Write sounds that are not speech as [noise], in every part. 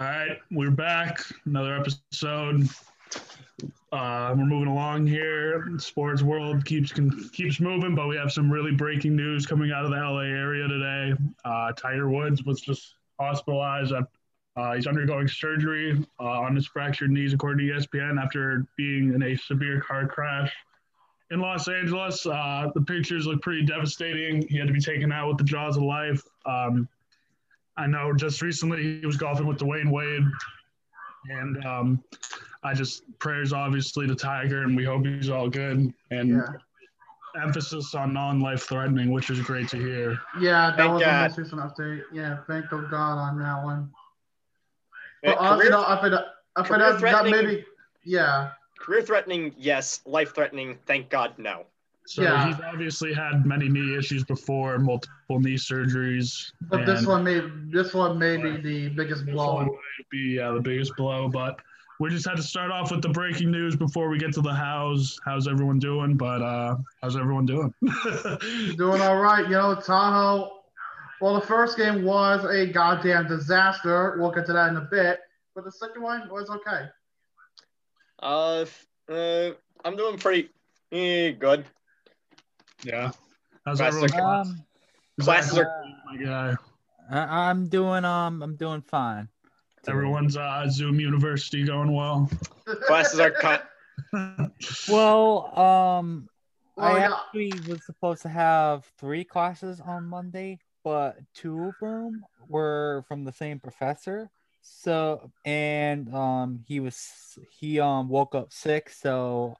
All right, we're back. Another episode. Uh, we're moving along here. Sports world keeps can, keeps moving, but we have some really breaking news coming out of the LA area today. Uh, Tiger Woods was just hospitalized. Uh, he's undergoing surgery uh, on his fractured knees, according to ESPN, after being in a severe car crash in Los Angeles. Uh, the pictures look pretty devastating. He had to be taken out with the jaws of life. Um, I know just recently he was golfing with Dwyane Wade, and um, I just prayers obviously to Tiger, and we hope he's all good. And Yeah. emphasis on non-life threatening, which is great to hear. Yeah, that Thank was God. a most recent update. Yeah, thank God on that one. But honestly, career, no, if it, if it, career that threatening- maybe, yeah, career threatening, yes. Life threatening, thank God, no. So Yeah. he's obviously had many knee issues before, multiple knee surgeries. but this one may this one may be the biggest this one blow. be uh, the biggest blow. But we just had to start off with the breaking news before we get to the hows. How's everyone doing? But uh, how's everyone doing? [laughs] Doing all right, you know, Tahoe. Well, the first game was a goddamn disaster. We'll get to that in a bit. But the second one was okay. Uh, uh I'm doing pretty eh, good. Yeah. How's Classic. everyone? Um, Classes Zach, are my guy. I, I'm doing um, I'm doing fine. Everyone's uh, Zoom University going well. classes are cut. [laughs] Well, um, Well, I yeah. actually was supposed to have three classes on Monday, but two of them were from the same professor. So, and um, he was he um woke up sick, so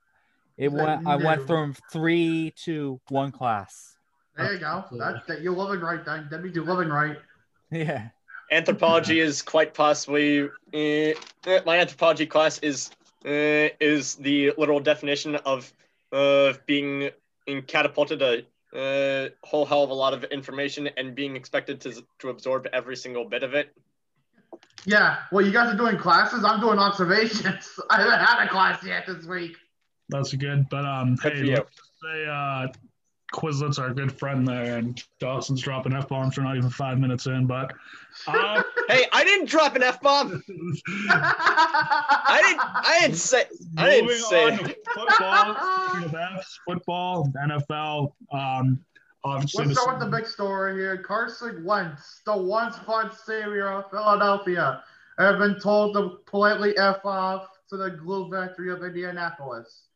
it Like went. I went from three to one class. There you go. That, that you're living right. Then that means you're living right. [laughs] Yeah. Anthropology [laughs] is quite possibly eh, my anthropology class is uh, is the literal definition of uh, being in catapulted a uh, whole hell of a lot of information and being expected to to absorb every single bit of it. Yeah. Well, you guys are doing classes. I'm doing observations. [laughs] I haven't had a class yet this week. That's good. But um, Good hey, for let's say uh, Quizlet's our good friend there, and Dawson's dropping f bombs for not even five minutes in. But uh, [laughs] Hey, I didn't drop an f bomb. I didn't. I didn't say. I didn't say. on to football. Speaking of football, NFL. Um, obviously, Let's the- start with the big story here. Carson Wentz, the once fun savior of Philadelphia, have been told to politely F off to the glue factory of Indianapolis.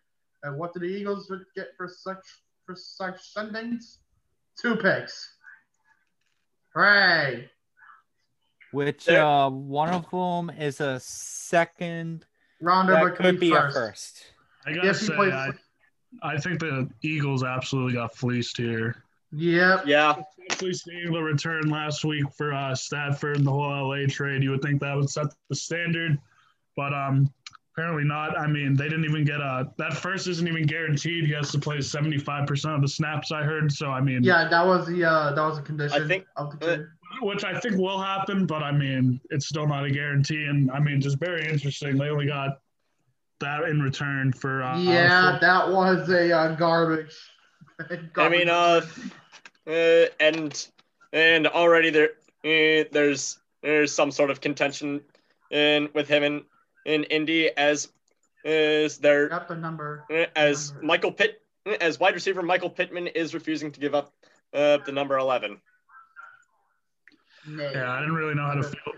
And what did the Eagles get for such for such sendings? Two picks. Hooray! Which uh, one of them is a second. Rounder That but could be first. a first. I gotta If say, plays, I, I think the Eagles absolutely got fleeced here. yep. Yeah, Especially seeing the return last week for uh, Stafford and the whole LA trade, you would think that would set the standard, but um, apparently not. I mean, they didn't even get a that first isn't even guaranteed. He has to play seventy five percent of the snaps. I heard. So I mean, Yeah, that was the uh, that was a condition I think- of the uh, which I think will happen, but I mean, it's still not a guarantee. And I mean, just very interesting. They only got that in return for uh, yeah, that was a uh, garbage. [laughs] I mean, uh, uh, and and already there, uh, there's there's some sort of contention in with him in in Indy as is their got the number. uh, as Michael Pitt as wide receiver Michael Pittman is refusing to give up uh, the number eleven. Yeah, I didn't really know how to feel.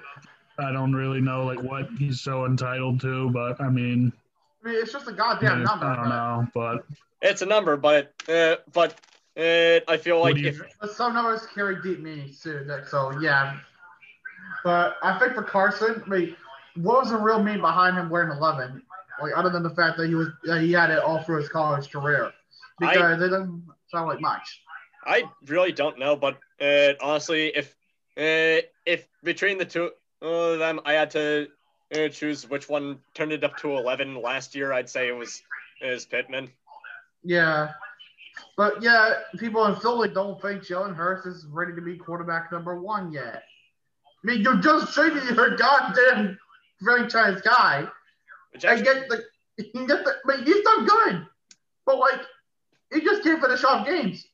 I don't really know like what he's so entitled to, but I mean, I mean, it's just a goddamn I number. I don't but- know, but It's a number, but uh, but uh, I feel like do if some numbers carry deep meanings too. Nick, So yeah. But I think for Carson, I mean, what was the real mean behind him wearing 11? Like other than the fact that he was that he had it all through his college career, I- because it doesn't sound like much. I really don't know, but uh, honestly, if uh, if between the two of them, I had to uh, choose which one turned it up to eleven last year, I'd say it was is Pittman. Yeah. But yeah, people in Philly don't think Jalen Hurts is ready to be quarterback number one yet. I mean, you're just traded your goddamn franchise guy. Which I actually, get the, you get the, I mean, he's done good, but like, he just can't finish off games.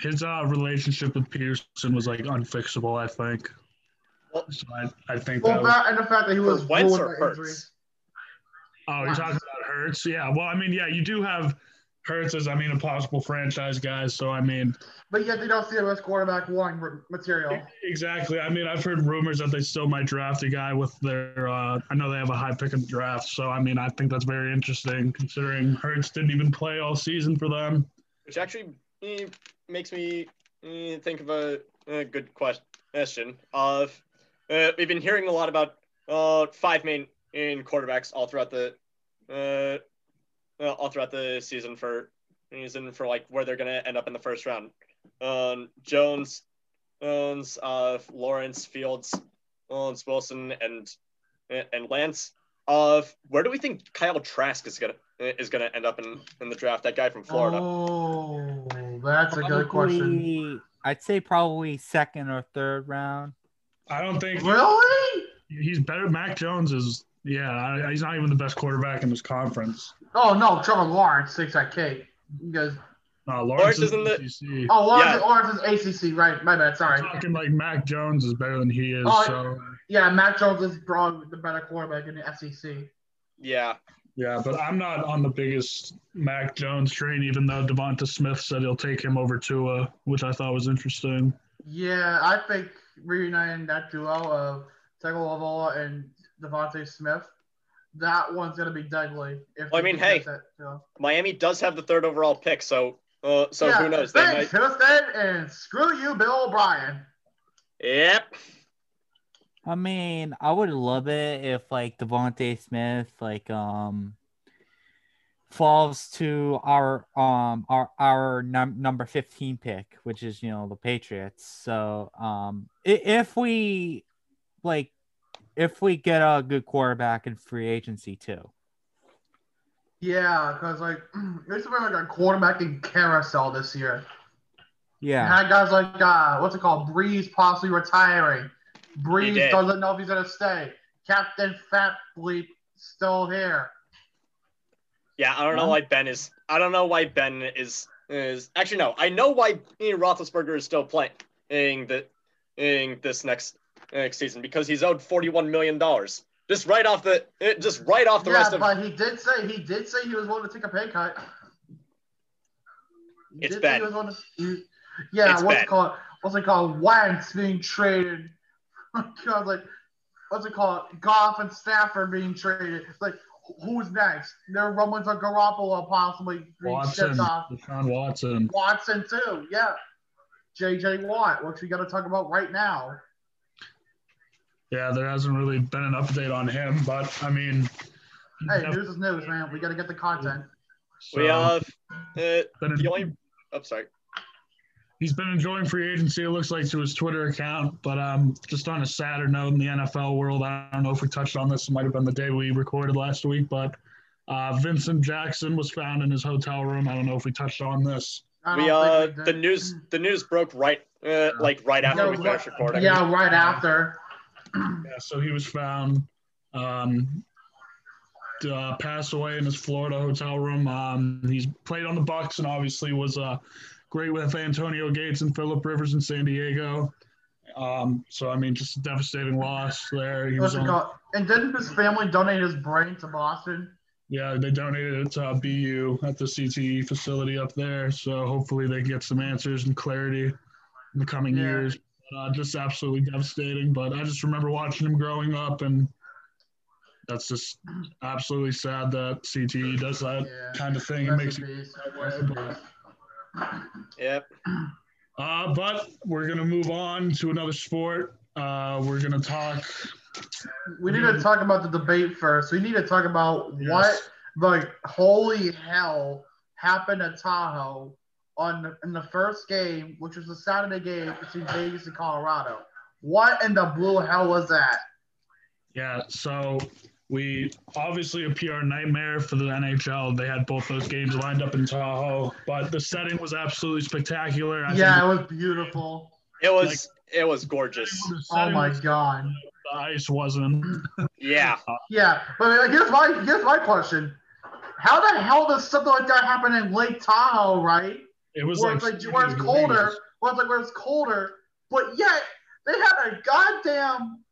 his uh, relationship with Pederson was like unfixable. I think. So I, I think Well, that was, and the fact that he was Wentz or. Hurts? oh, you're talking about Hurts? Yeah. Well, I mean, yeah, you do have Hurts as, I mean, a possible franchise guy. So, I mean, But yet they don't see him as quarterback one material. exactly. I mean, I've heard rumors that they still might draft a guy with their, uh, I know they have a high pick in the draft. So, I mean, I think that's very interesting considering Hurts didn't even play all season for them. which actually eh, makes me eh, think of a, a good question. Of uh, we've been hearing a lot about uh, five main in quarterbacks all throughout the uh, uh, all throughout the season for reason for like where they're gonna end up in the first round. Um, Jones, Jones, uh, Lawrence, Fields, Lawrence Wilson, and and Lance. Of where do we think Kyle Trask is gonna is gonna end up in, in the draft? That guy from Florida. Oh, that's a good question. I'd say probably second or third round. I don't think Really? he's better. Mac Jones is, yeah, he's not even the best quarterback in this conference. Oh no, Trevor Lawrence takes that cake. You guys. Uh, Lawrence Lawrence is isn't the- ACC. Oh, Lawrence, Yeah. Lawrence is ACC, right? My bad. Sorry. talking like Mac Jones is better than he is. Oh, so Yeah, Mac Jones is probably the better quarterback in the SEC. Yeah, yeah, but I'm not on the biggest Mac Jones train, even though Devonta Smith said he'll take him over Tua, which I thought was interesting. Yeah, I think reuniting that duo of Tagovailoa and DeVonta Smith, that one's gonna be deadly. If Well, I mean, hey, get that. Miami does have the third overall pick, so uh, so yeah, who knows? They Thanks, might. Houston, and screw you, Bill O'Brien. Yep. I mean, I would love it if like DeVonta Smith like um falls to our um our our num- number 15 pick, which is you know the Patriots. So um if we like if we get a good quarterback in free agency too. Yeah, because like [clears throat] there's been like a quarterbacking carousel this year. Yeah. Had guys like uh, what's it called? Brees possibly retiring. Brees did. doesn't know if he's gonna stay. Captain Fat Bleep still here. Yeah, I don't know why Ben is. I don't know why Ben is is actually no. I know why Ian Roethlisberger is still playing the in this next next season because he's owed forty one million dollars. Just right off the eh, just right off the yeah, rest of but he did say he did say he was willing to take a pay cut. He It's did say Ben. he was to- he- yeah, It's what's Ben. it called? What's it called? Wentz being traded. [laughs] I was like, what's it called? Goff and Stafford being traded. It's like, who's next? There are rumblings of Garoppolo possibly being Watson, shipped off. Deshaun Watson. Watson too, yeah. JJ Watt, which we got to talk about right now. Yeah, there hasn't really been an update on him, but I mean, Hey, def- news is news, man. We got to get the content. we have uh, been the only. Oh, sorry. he's been enjoying free agency. It looks like to his Twitter account, but um, just on a sadder note in the NFL world, I don't know if we touched on this. It might have been the day we recorded last week, but uh, Vincent Jackson was found in his hotel room. I don't know if we touched on this. We uh we the news the news broke right uh, like right after Yeah, we right- finished recording. Yeah, right after. Yeah, so he was found, um, uh, passed away in his Florida hotel room. Um, he's played on the Bucs and obviously was uh, great with Antonio Gates and Philip Rivers in San Diego. Um, so I mean, just a devastating loss there. He was on. And didn't his family donate his brain to Boston? yeah, they donated it to uh, BU at the CTE facility up there. So hopefully they can get some answers and clarity in the coming Yeah. years. Uh, just absolutely devastating. But I just remember watching him growing up, and that's just absolutely sad that CTE does that Yeah. kind of thing. It makes in you. peace. Rest in peace. Yep. Uh, but we're gonna move on to another sport. Uh, we're gonna talk. We need to talk about the debate first. We need to talk about Yes. what, like, holy hell happened at Tahoe on the, in the first game, which was the Saturday game between Vegas and Colorado. What in the blue hell was that? Yeah, so we obviously a PR nightmare for the NHL. They had both those games lined up in Tahoe, but the setting was absolutely spectacular. I yeah, it was beautiful. It was it was gorgeous. Oh my god. The ice wasn't. [laughs] Yeah. Yeah, but here's my here's my question: How the hell does something like that happen in Lake Tahoe, right? It was where like, it's like where it's colder, where it's like where it's colder, but yet they had a goddamn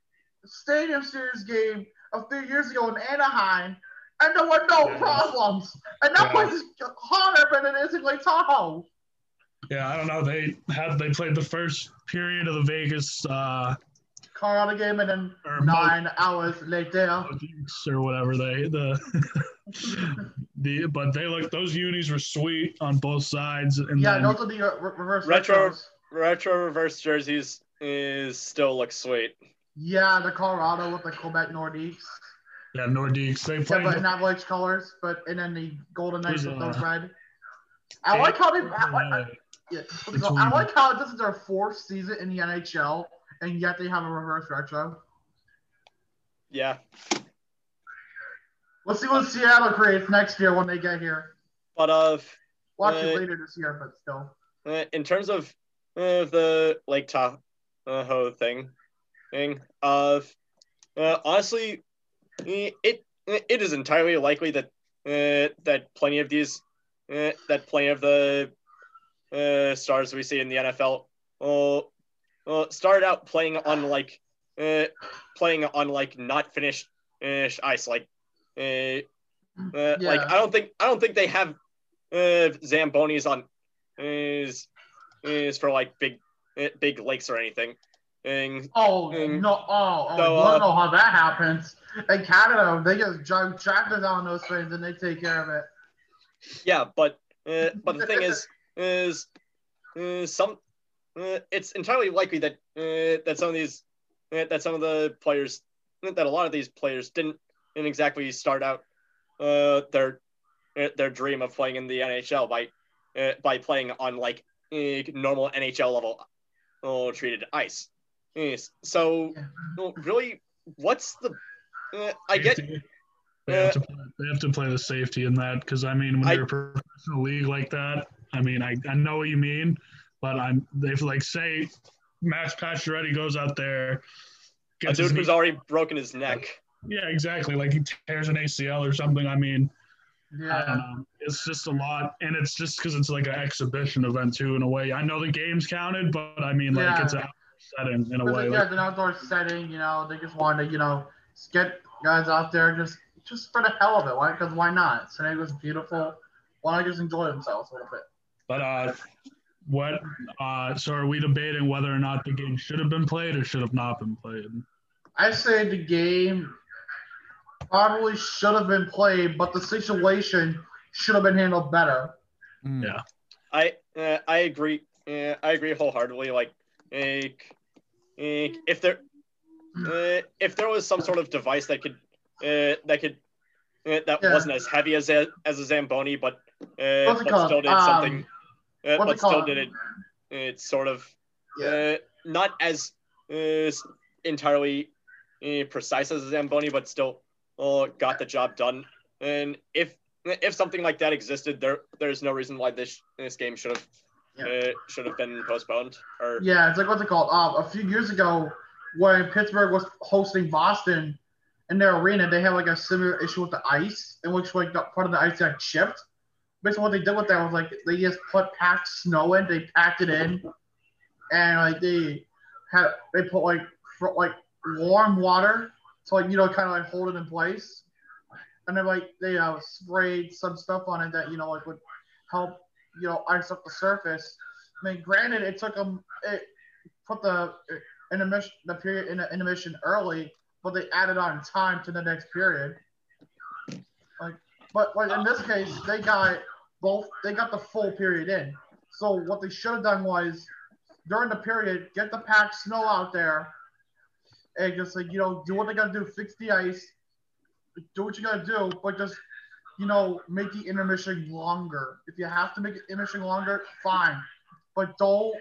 Stadium Series game a few years ago in Anaheim, and there were no Yeah. problems. And that Yeah. place is hotter than it is in Lake Tahoe. Yeah, I don't know. They had they played the first period of the Vegas uh, Colorado game, and then nine hours later. Or whatever they the [laughs] the but they look those unis were sweet on both sides and Yeah, then, those are the uh, re- reverse Retro- retros. Retro reverse jerseys is still look sweet. Yeah, the Colorado with the Quebec Nordiques. yeah Nordiques they Yeah, but in avalanche colors, but and then the Golden Knights with Who's, those red. I like how they. I, I, uh, yeah, so? I like how this is their fourth season in the NHL, and yet they have a reverse retro. Yeah, Let's see what Seattle creates next year when they get here. but uh, Watch Uh, it later this year, but still. uh, in terms of uh, the Lake Tahoe thing, thing of uh, honestly, eh, it it is entirely likely that uh, that plenty of these uh, that plenty of the uh, stars we see in the NFL uh, uh, started out playing on like uh, playing on like not finished uh, ice like uh, uh, like I don't think I don't think they have uh, zambonis on is is for like big uh, big lakes or anything. And Oh Mm. no! Oh, oh So, you uh, don't know how that happens. In Canada, they just drive tractors on those things and they take care of it. yeah, but uh, but the thing is is uh, some uh, it's entirely likely that uh, that some of these uh, that some of the players that a lot of these players didn't, didn't exactly start out uh, their uh, their dream of playing in the NHL by uh, by playing on like uh, normal NHL level uh, treated ice. Yes. So really, what's the uh, I get. They have, to play, they have to play the safety in that because I mean when I- you're a professional league like that, I mean I, I know what you mean, but I'm they've like say Max Pacioretty goes out there, a dude who's knee- already broken his neck. Yeah exactly like he tears an ACL or something. I mean Yeah. know. It's just a lot, and it's just because it's like an exhibition event too. In a way, I know the games counted, but I mean like Yeah. it's a setting in a way. yeah, Like, it's an outdoor setting. You know, they just want to, you know, get guys out there just just for the hell of it. Why? Because why not? San Diego's beautiful. Why not just enjoy themselves a little bit? But uh, what? Uh, so are we debating whether or not the game should have been played or should have not been played? I say the game probably should have been played, but the situation should have been handled better. Mm. Yeah. I uh, I agree. Uh, I agree wholeheartedly. Like, like, like, if there uh, if there was some sort of device that could uh, that could uh, that Yeah. wasn't as heavy as a as a zamboni, but uh, but called? still did Um, something. Uh, but still called? did it. It's sort of Yeah. uh, not as uh, entirely uh, precise as a zamboni, but still uh, got the job done. And if if something like that existed, there there's no reason why this this game should have Yeah. uh, should have been postponed. Or Yeah, it's like what's it called? Uh, a few years ago, when Pittsburgh was hosting Boston in their arena, they had like a similar issue with the ice, in which like the part of the ice got chipped. Basically, what they did with that was like they just put packed snow in, they packed it in, and like they had they put like fr- like warm water to like you know kind of like hold it in place, and then like they uh, sprayed some stuff on it that you know like would help you know ice up the surface. I mean, granted, it took them it put the intermission the mission the period in the intermission early, but they added on time to the next period. Like, but like in this case, they got both. They got the full period in. So what they should have done was during the period, get the packed snow out there, and just like you know, do what they gotta do, fix the ice, do what you gotta do, but just you know, make the intermission longer. If you have to make it intermission longer, fine. But don't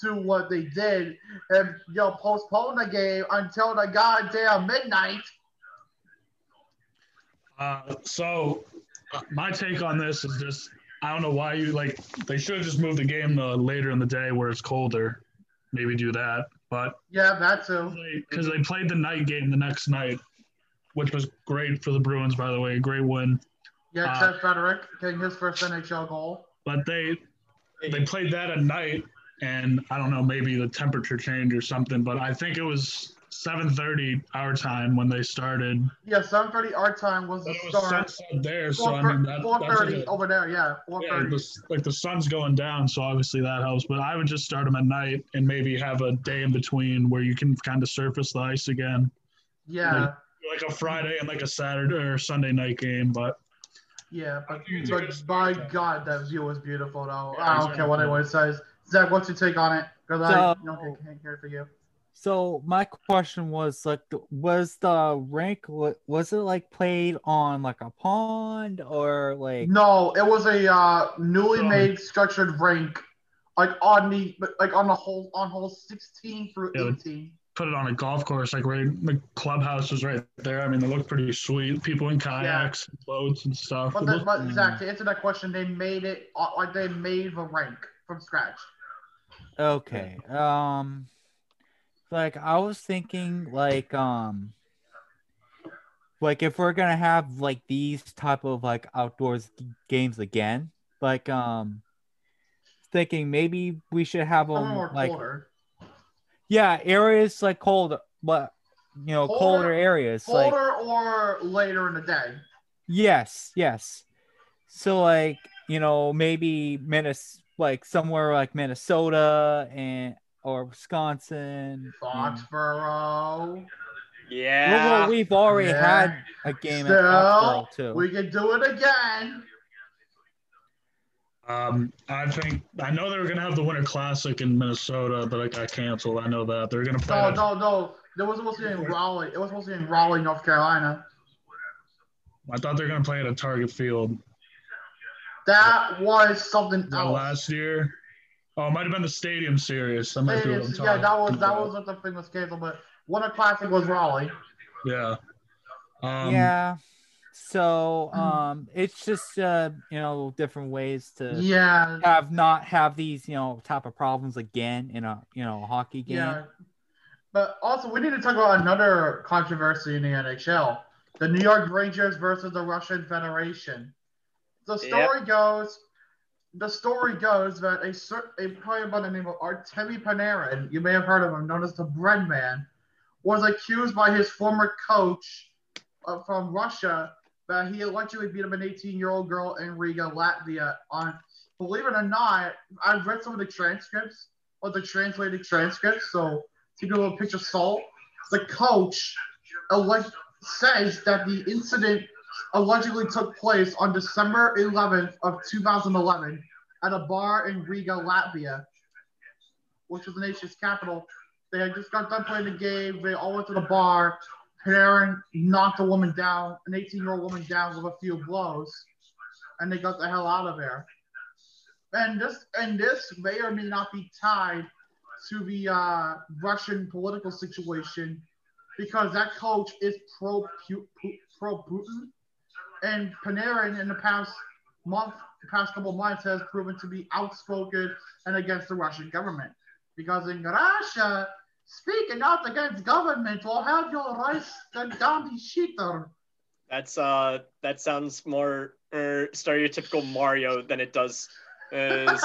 do what they did and you know postpone the game until the goddamn midnight. Uh, so uh, my take on this is just I don't know why you like they should have just moved the game later in the day where it's colder. Maybe do that, but Yeah, that too. because they played the night game the next night, which was great for the Bruins, by the way, great win. Yeah, Uh, Frederic getting his first NHL goal. But they they played that at night, and I don't know, maybe the temperature change or something. But I think it was 7:30 our time when they started. Yeah, 7:30 our time was the it was start. sunset there, so I mean that, 4:30 that's like over there. Yeah, yeah, 4:30. the, like the sun's going down, so obviously that helps. But I would just start them at night and maybe have a day in between where you can kind of surface the ice again, yeah, like a Friday and like a Saturday or Sunday night game. But yeah, but, but by God, that view was beautiful though. Yeah, I don't care what anyone says. Zach, what's your take on it? Because I don't can't care for you. So my question was like, was the rink wa- was it like played on like a pond or like? No, it was a uh, newly made structured rink, like on the like on the whole on hole 16 through Yeah. 18. put it on a golf course, like right, the clubhouse was right there. I mean, they look pretty sweet. People in kayaks, and boats, and stuff. But, It the, looked- but. Zach, to answer that question, they made it uh, like they made the rink from scratch. Okay. Um, like I was thinking, like um, like if we're gonna have like these type of like outdoors games again, like um, thinking maybe we should have them like colder. yeah areas like cold, but you know Colder- colder areas like Colder or later in the day. Yes, yes. So like, you know, maybe Minnes like somewhere like Minnesota and or Wisconsin. and- Foxborough. Yeah. well, we've already Yeah. had a game Still, at Foxborough too. We can do it again. Um, I think I know they were gonna have the Winter Classic in Minnesota, but it got canceled. I know that they're gonna play. No, it- no, no. It was supposed to be in Raleigh. It was supposed to be in Raleigh, North Carolina. I thought they were gonna play it at Target Field That was something else. last year. Oh, it might have been the Stadium Series. That might be what I'm yeah, that was that was what the thing was canceled, but Winter Classic was Raleigh. Yeah. Um, yeah. So um, it's just uh, you know, different ways to Yeah, have not have these you know type of problems again in a you know hockey game. yeah. But also, we need to talk about another controversy in the NHL: the New York Rangers versus the Russian Federation. The Yep. story goes, the story goes that a cer- a player by the name of Artemi Panarin, you may have heard of him, known as the Bread Man, was accused by his former coach uh, from Russia that he allegedly beat up an 18-year-old girl in Riga, Latvia. On believe it or not, I've read some of the transcripts or the translated transcripts, so take a little pinch of salt. The coach alleg- says that the incident allegedly took place on December 11th of 2011 at a bar in Riga, Latvia, which is the nation's capital. They had just got done playing the game. They all went to the bar. Panarin knocked a woman down, an 18-year-old woman down with a few blows, and they got the hell out of there. And this and this may or may not be tied to the uh, Russian political situation because that coach is pro pro Putin, and Panarin in the past month, past couple months has proven to be outspoken and against the Russian government. Because in Russia, speaking out against government will have your rights down the shitter. That's uh that sounds more er, stereotypical Mario than it does as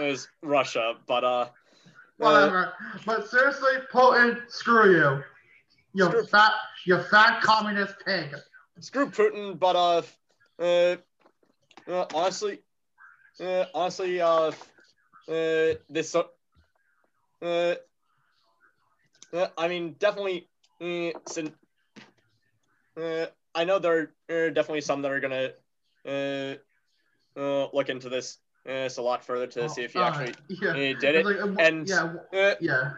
as [laughs] Russia. But uh, uh Whatever. but seriously, Putin, screw you. You Screw- fat, you fat communist pig. Screw Putin. But uh, uh, uh honestly, uh, honestly, uh, uh this uh, uh, I mean definitely. Uh, sin- uh, I know there are definitely some that are gonna uh, uh, look into this uh, a lot further to see if he actually yeah. uh, did it. like, uh, and- yeah, Uh, yeah.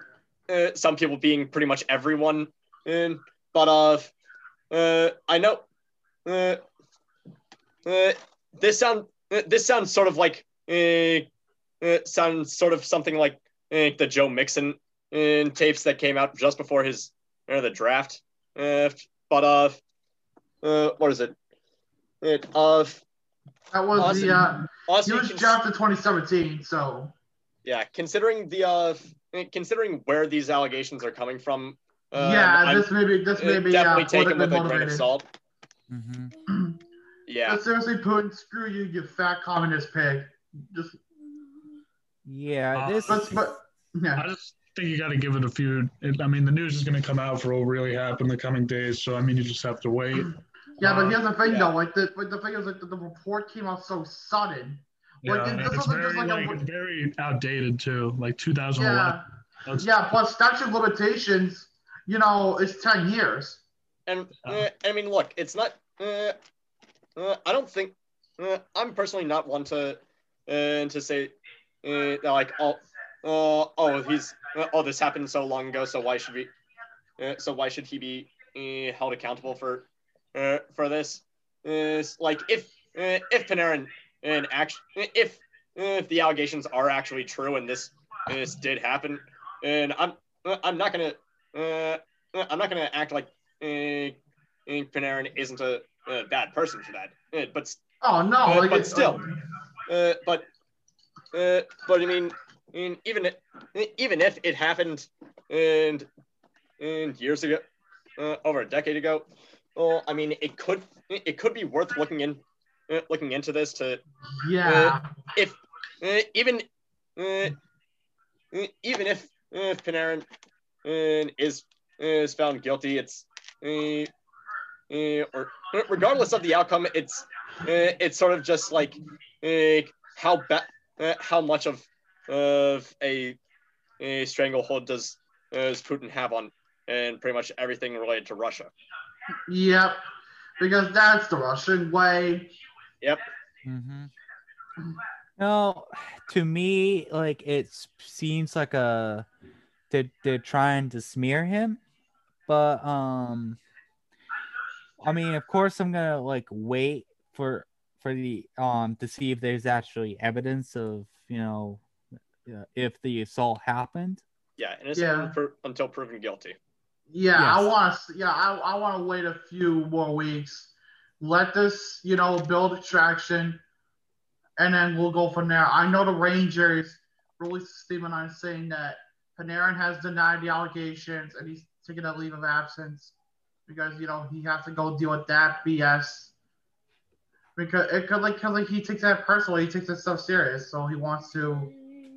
uh, some people being pretty much everyone in, but uh, uh, I know, uh, uh, this sound uh, this sounds sort of like uh, uh, sounds sort of something like the Joe Mixon tapes that came out just before his uh, the draft, uh, but uh, uh, what is it? It uh, That was Awesome. the. Uh, he honestly, was cons- drafted 2017, so yeah, considering the uh, considering where these allegations are coming from, um, yeah, I'm- this may be this may Uh, be definitely uh, take it politically with a grain of salt. Hmm Yeah, But seriously, Putin, screw you, you fat communist pig. Just, Yeah, Uh, this but, but yeah. I just think you got to give it a few. I mean, the news is going to come out for what really happen in the coming days. So I mean, you just have to wait. [clears throat] Yeah, but Uh, here's the thing yeah. though, like the but the thing is like the, the report came out so sudden. Like, Yeah, this it's very just like a- like, it's very outdated too. Like 2011. Yeah, That's- yeah. Plus statute of limitations, you know, is ten years. And uh, I mean, look, it's not. Uh, uh, I don't think. Uh, I'm personally not one to uh, to say uh, that like oh oh oh he's uh, oh this happened so long ago so why should we uh, so why should he be uh, held accountable for uh, for this? Uh, like if uh, if Panarin and act if if the allegations are actually true and this this did happen, and I'm I'm not gonna uh, I'm not gonna act like uh, Panarin isn't a, a bad person for that. Uh, but Oh no, Uh, like but still. uh, but uh, but I mean, in, even if, even if it happened and and years ago, uh, over a decade ago, well, I mean, it could it could be worth looking in uh, looking into this to yeah. if uh, even even if Panarin is is found guilty, it's or regardless of the outcome, it's uh, it's sort of just like how ba- uh, how much of of a, a stranglehold does does Putin have on and pretty much everything related to Russia. Yep. Because that's the Russian way. Yep. Mm-hmm. No, to me, like it seems like a they're they're trying to smear him, but um, I mean, of course, I'm gonna like wait for for the um to see if there's actually evidence of you know uh, if the assault happened. Yeah, innocent Yeah. unpro- until proven guilty. Yeah, I want to. Yeah, I, I want to wait a few more weeks. Let this, you know, build traction, and then we'll go from there. I know the Rangers released a statement on saying that Panarin has denied the allegations and he's taking a leave of absence because you know he has to go deal with that BS. Because it could like, cause like he takes that personally, he takes that stuff serious, so he wants to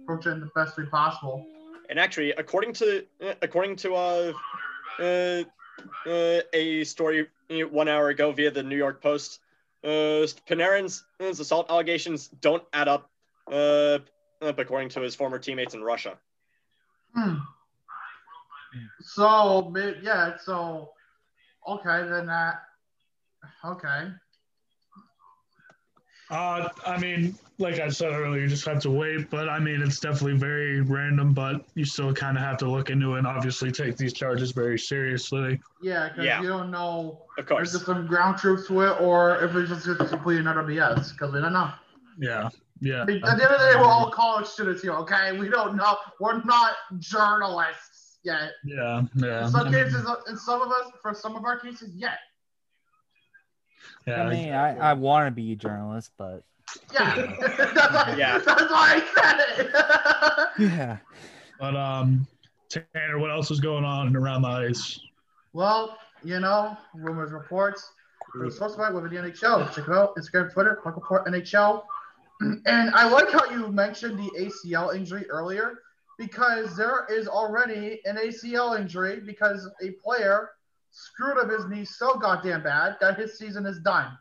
approach it in the best way possible. And actually, according to uh, according to uh, uh, uh, a story uh, one hour ago via the New York Post, uh, Panarin's his assault allegations don't add up, uh, up according to his former teammates in Russia. Hmm. So yeah, so okay then that okay. Uh, I mean, like I said earlier, you just have to wait. But I mean, it's definitely very random. But you still kind of have to look into it and obviously take these charges very seriously. Yeah, because Yeah. you don't know Of if course. there's some ground truth to it or if it's just, just complete another BS because we don't know. Yeah, yeah. At the end of the day, we're all college students here, okay? We don't know. We're not journalists yet. Yeah, yeah. In some I mean, cases, in some of us, for some of our cases, yet. yeah, I mean, I, I want to be a journalist, but Yeah. that's, [laughs] why, [laughs] Yeah. that's why I said it. [laughs] yeah. But um, Tanner, what else is going on around the ice? Well, you know, rumors, reports. For the source fight with the NHL. Check it out. Instagram, Twitter, Puck Report NHL. And I like how you mentioned the ACL injury earlier because there is already an ACL injury because a player screwed up his knee so goddamn bad that his season is done.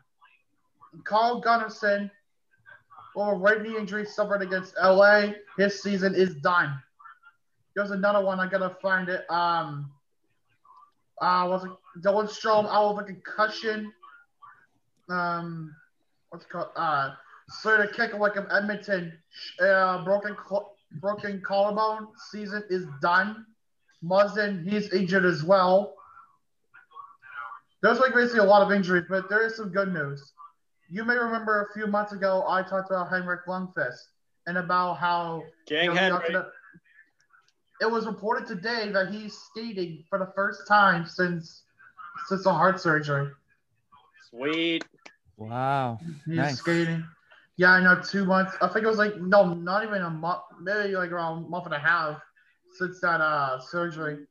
Carl Gunnarsson, well, right knee injury suffered against LA. His season is done. There's another one. I gotta find it. Um, uh, was it Dylan Strome out with a concussion? Um, what's it called? Uh, Serta Kekalik of Edmonton, uh, broken col- broken collarbone. Season is done. Muzzin, he's injured as well. There's like basically a lot of injuries, but there is some good news. You may remember a few months ago I talked about Henrik Lundqvist and about how Gang you know, he head, got to the- It was reported today that he's skating for the first time since since the heart surgery. Sweet. Wow. He's Nice. skating. Yeah, I know. Two months. I think it was like no, not even a month. Maybe like around a month and a half since that uh surgery.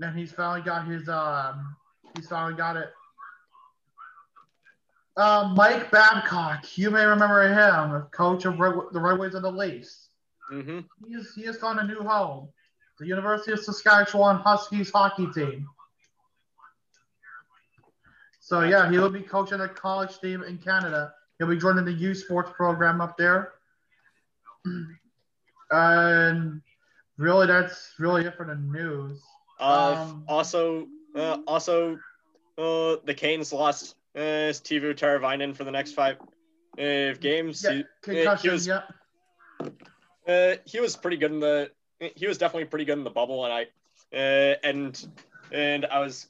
And he's finally got his um. He's finally got it. Uh, Mike Babcock, you may remember him, coach of Red, the Red Wings of the Leafs. hmm He is he has found a new home. the University of Saskatchewan Huskies hockey team. So yeah, he will be coaching a college team in Canada. He'll be joining the U sports program up there. [clears throat] And really, that's really it for the news. Uh, Um, also, uh, also, uh, the Canes lost uh, Teuvo Teravainen for the next five uh, games. Yeah, He, concussion. was- yeah. uh, he was pretty good in the. He was definitely pretty good in the bubble, and I, uh, and and I was,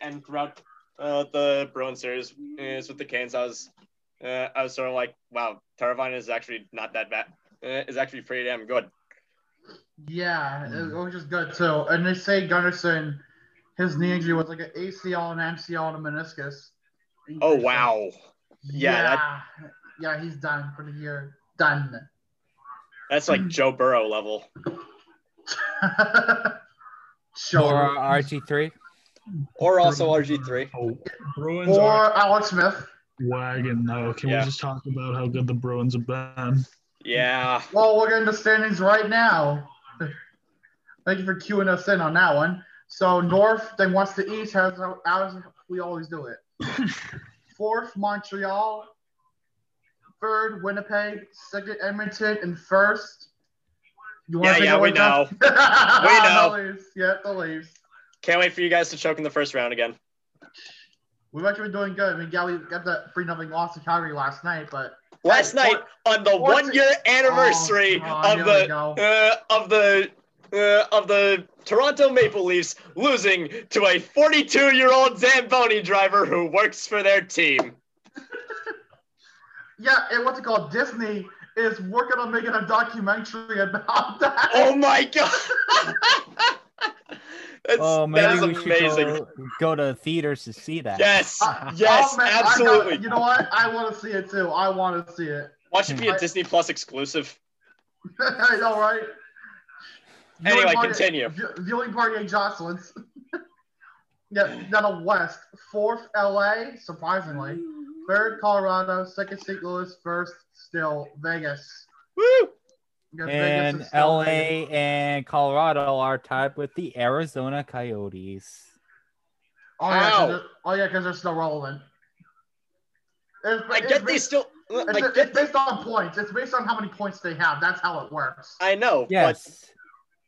and throughout uh, the Bruins series is with the Canes, I was, uh, I was sort of like, wow, Teravainen is actually not that bad. Uh, is actually pretty damn good. Yeah, it, it was just good too. And they say Gunnarsson, his knee injury was like an ACL, an MCL, and a meniscus. Oh wow, Yeah, Yeah, that- yeah, he's done for the year. Done. that's like Joe Burrow level. [laughs] sure. Or RG3. Or also RG three. Oh, Bruins are Or Alex Smith. Wagon though. Can Yeah. we just talk about how good the Bruins have been? Yeah. Well, we're getting the standings right now. Thank you for queuing us in on that one. So North, then once the East has as we always do it. [laughs] Fourth, Montreal. Third, Winnipeg. Second, Edmonton, and first. You Yeah, take yeah, we away, Tom? know. [laughs] We know. The Leafs. Yeah, the Leafs. Can't wait for you guys to choke in the first round again. We've actually been doing good. I mean, yeah, we got that three nothing loss to Calgary last night, but Last night on the one year anniversary Oh, of the uh, of the uh, of the Toronto Maple Leafs losing to a 42 year old Zamboni driver who works for their team. [laughs] yeah, and what's it called? Disney is working on making a documentary about that. Oh my god! [laughs] [laughs] that's, Oh, maybe that is we should go, go to theaters to see that. Yes, Uh, yes, oh, man, I got- absolutely. you know what? I want to see it too. I want to see it. Watch it be a I- Disney Plus exclusive. [laughs] I know, right? Anyway, Viewing party- continue. vi- Viewing party at Jocelyn's. [laughs] yeah, then a West. Fourth, LA, surprisingly. Third, Colorado. Second, St. Louis. First, still Vegas. Woo! Because Vegas And LA and Colorado are tied with the Arizona Coyotes. Oh yeah, 'cause oh yeah, because they're still relevant. It's, I it's get they based- still. I It's, get it's they, based on points. It's based on how many points they have. That's how it works. I know, Yes.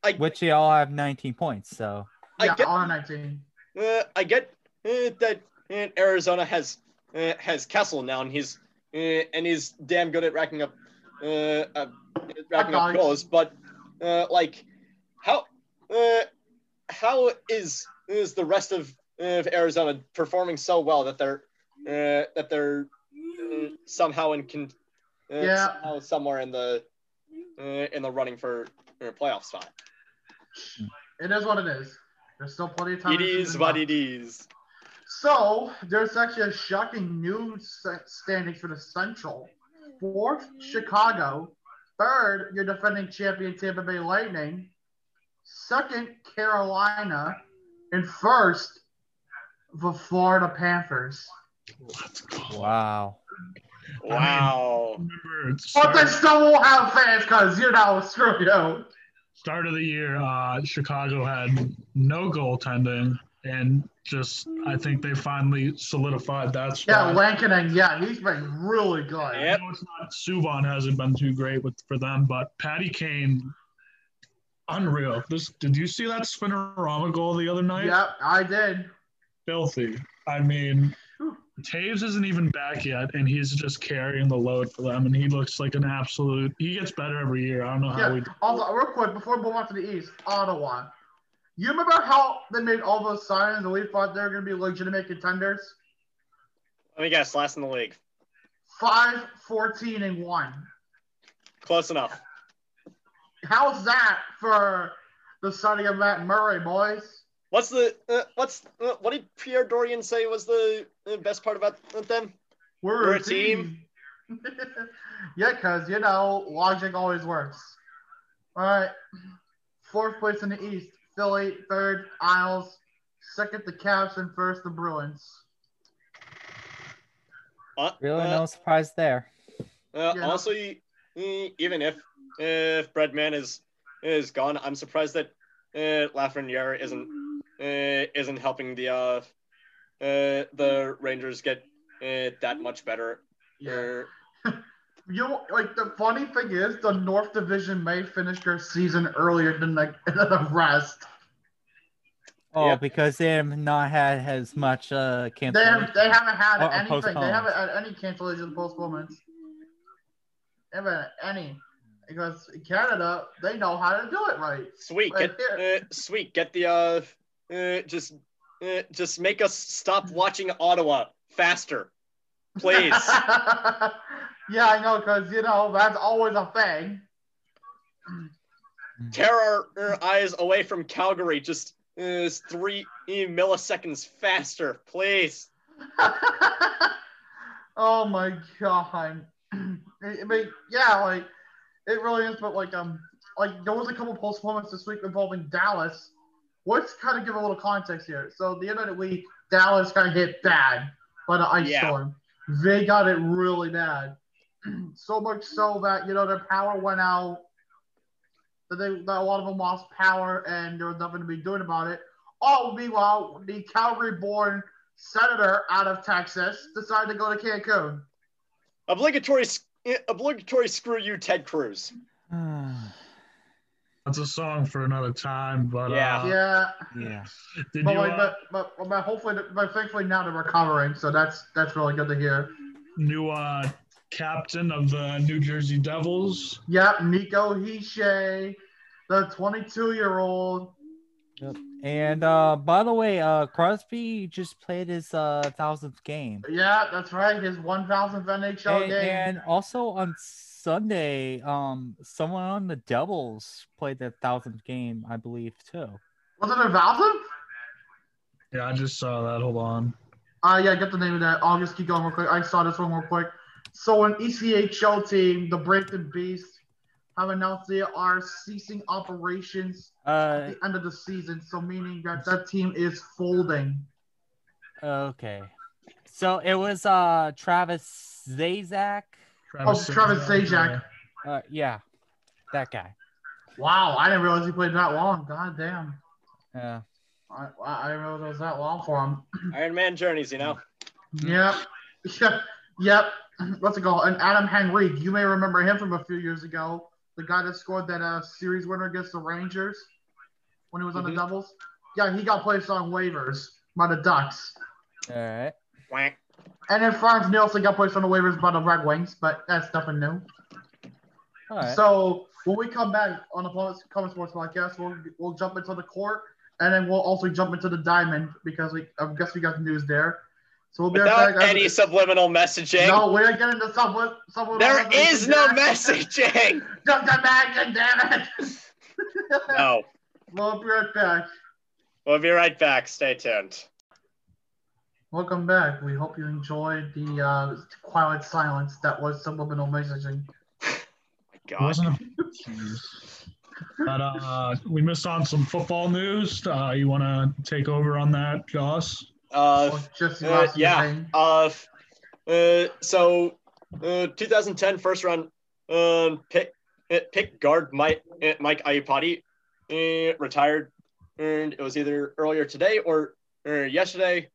I- Which they all have 19 points. So I yeah, get- on 19. uh, I get uh, that uh, Arizona has uh, has Kessel now, and he's uh, and he's damn good at racking up racking up goals. But uh, like, how uh, how is is the rest of, of Arizona performing so well that they're uh, that they're uh, somehow in con- uh, Yeah. somehow somewhere in the uh, in the running for a playoff spot. It is what it is. There's still plenty of time. It the what it is. So there's actually a shocking new standings for the Central. Fourth, Chicago. Third, your defending champion Tampa Bay Lightning. Second, Carolina. And first, the Florida Panthers. Let's go. wow. Wow. Remember, But they still won't have fans because you're know, screw you. start of the year, uh, Chicago had no goaltending, and just I think they finally solidified that Yeah, spot. Lankinen, yeah, he's been really good. Yeah. I know it's not Subban hasn't been too great with for them, but Patty Kane, unreal. This did you see that spinorama goal the other night? Yep, I did. Filthy. I mean, Toews isn't even back yet, and he's just carrying the load for them, and he looks like an absolute. He gets better every year. I don't know how Yeah. we. Also, real quick, before we move on to the East, Ottawa. You remember how they made all those signs and we thought they were going to be legitimate contenders? Let me guess, last in the league. 5, 14, and 1. Close enough. How's that for the signing of Matt Murray, boys? What's the uh, what's uh, what did Pierre Dorion say was the uh, best part about them? We're, We're a a team. team. [laughs] yeah, because, you know, logic always works. All right. Fourth place in the East, Philly. Third, Isles. Second, the Caps. And first, the Bruins. Uh, Really uh, no surprise there. Uh, Yeah. Honestly, eh, even if if Breadman is is gone, I'm surprised that uh, Lafreniere isn't uh, isn't helping the uh, uh, the Rangers get uh, that much better. Yeah. You know, like the funny thing is, the North Division may finish their season earlier than the, [laughs] than the rest. Oh, Yep. because they have not had as much uh They cancellation. have, they haven't had Or- or anything. They haven't had any cancellation postponements. They haven't had any because Canada they know how to do it right. sweet, Right get uh, sweet, get the uh, uh, just uh, just make us stop watching Ottawa faster, please. [laughs] yeah, I know, because you know that's always a thing. Tear our, eyes away from Calgary just uh, three milliseconds faster, please. [laughs] oh my god. [clears throat] I mean, yeah, like it really is, but like um, like there was a couple postponements this week involving Dallas. Let's kind of give a little context here. So the end of the week, Dallas kind of hit bad by the ice Yeah. storm. They got it really bad, [clears throat] so much so that you know their power went out. That they that a lot of them lost power and there was nothing to be doing about it. Oh, meanwhile, the Calgary-born senator out of Texas decided to go to Cancun. Obligatory, obligatory. Screw you, Ted Cruz. [sighs] That's a song for another time, but Yeah. uh, yeah, yeah. did but you like, uh, but, but but hopefully, but thankfully now they're recovering, so that's that's really good to hear. new uh, captain of the New Jersey Devils? Yep, Nico Hischier, the 22-year-old. Yep. And uh by the way, uh Crosby just played his uh thousandth game. Yeah, that's right, his 1,000th NHL And, game. and also on Sunday, um someone on the Devils played their thousandth game, I believe, too. Was it a 1,000? Yeah, I just saw that. Hold on. Uh, yeah, get the name of that. I'll just keep going real quick. I saw this one real quick. So, an ECHL team, the Brampton Beasts, have announced they are ceasing operations at Uh the end of the season. So, meaning that that team is folding. okay. So it was uh Travis Zazak. Oh, Travis Zajac. Uh yeah. That guy. Wow, I didn't realize he played that long. God damn. Yeah. I, I didn't realize it was that long for him. Iron Man journeys, you know. Yep. [laughs] Yep. Yep. What's it called? And Adam Henrique. You may remember him from a few years ago. The guy that scored that uh, series winner against the Rangers when he was on Mhm. the Devils. Yeah, he got placed on waivers by the Ducks. All right. Whack. And then Frans Nielsen got placed on the waivers by the Red Wings, but that's nothing new. All right. So when we come back on the Common Common Sports Podcast, we'll we'll jump into the court, and then we'll also jump into the diamond because we I guess we got the news there. So we'll be right back. any subliminal messaging. no, we're getting into someone. someone there is no messaging. [laughs] Just imagine, damn it. [laughs] No. We'll be right back. We'll be right back. Stay tuned. Welcome back. We hope you enjoyed the uh, quiet silence that was subliminal messaging. [laughs] It God. but uh, we missed on some football news. Uh, you want to take over on that, Joss? Uh, yeah. Uh, uh, so, uh, 2010 first round um, pick uh, pick guard Mike uh, Mike Iupati uh, retired, and it was either earlier today or, or yesterday.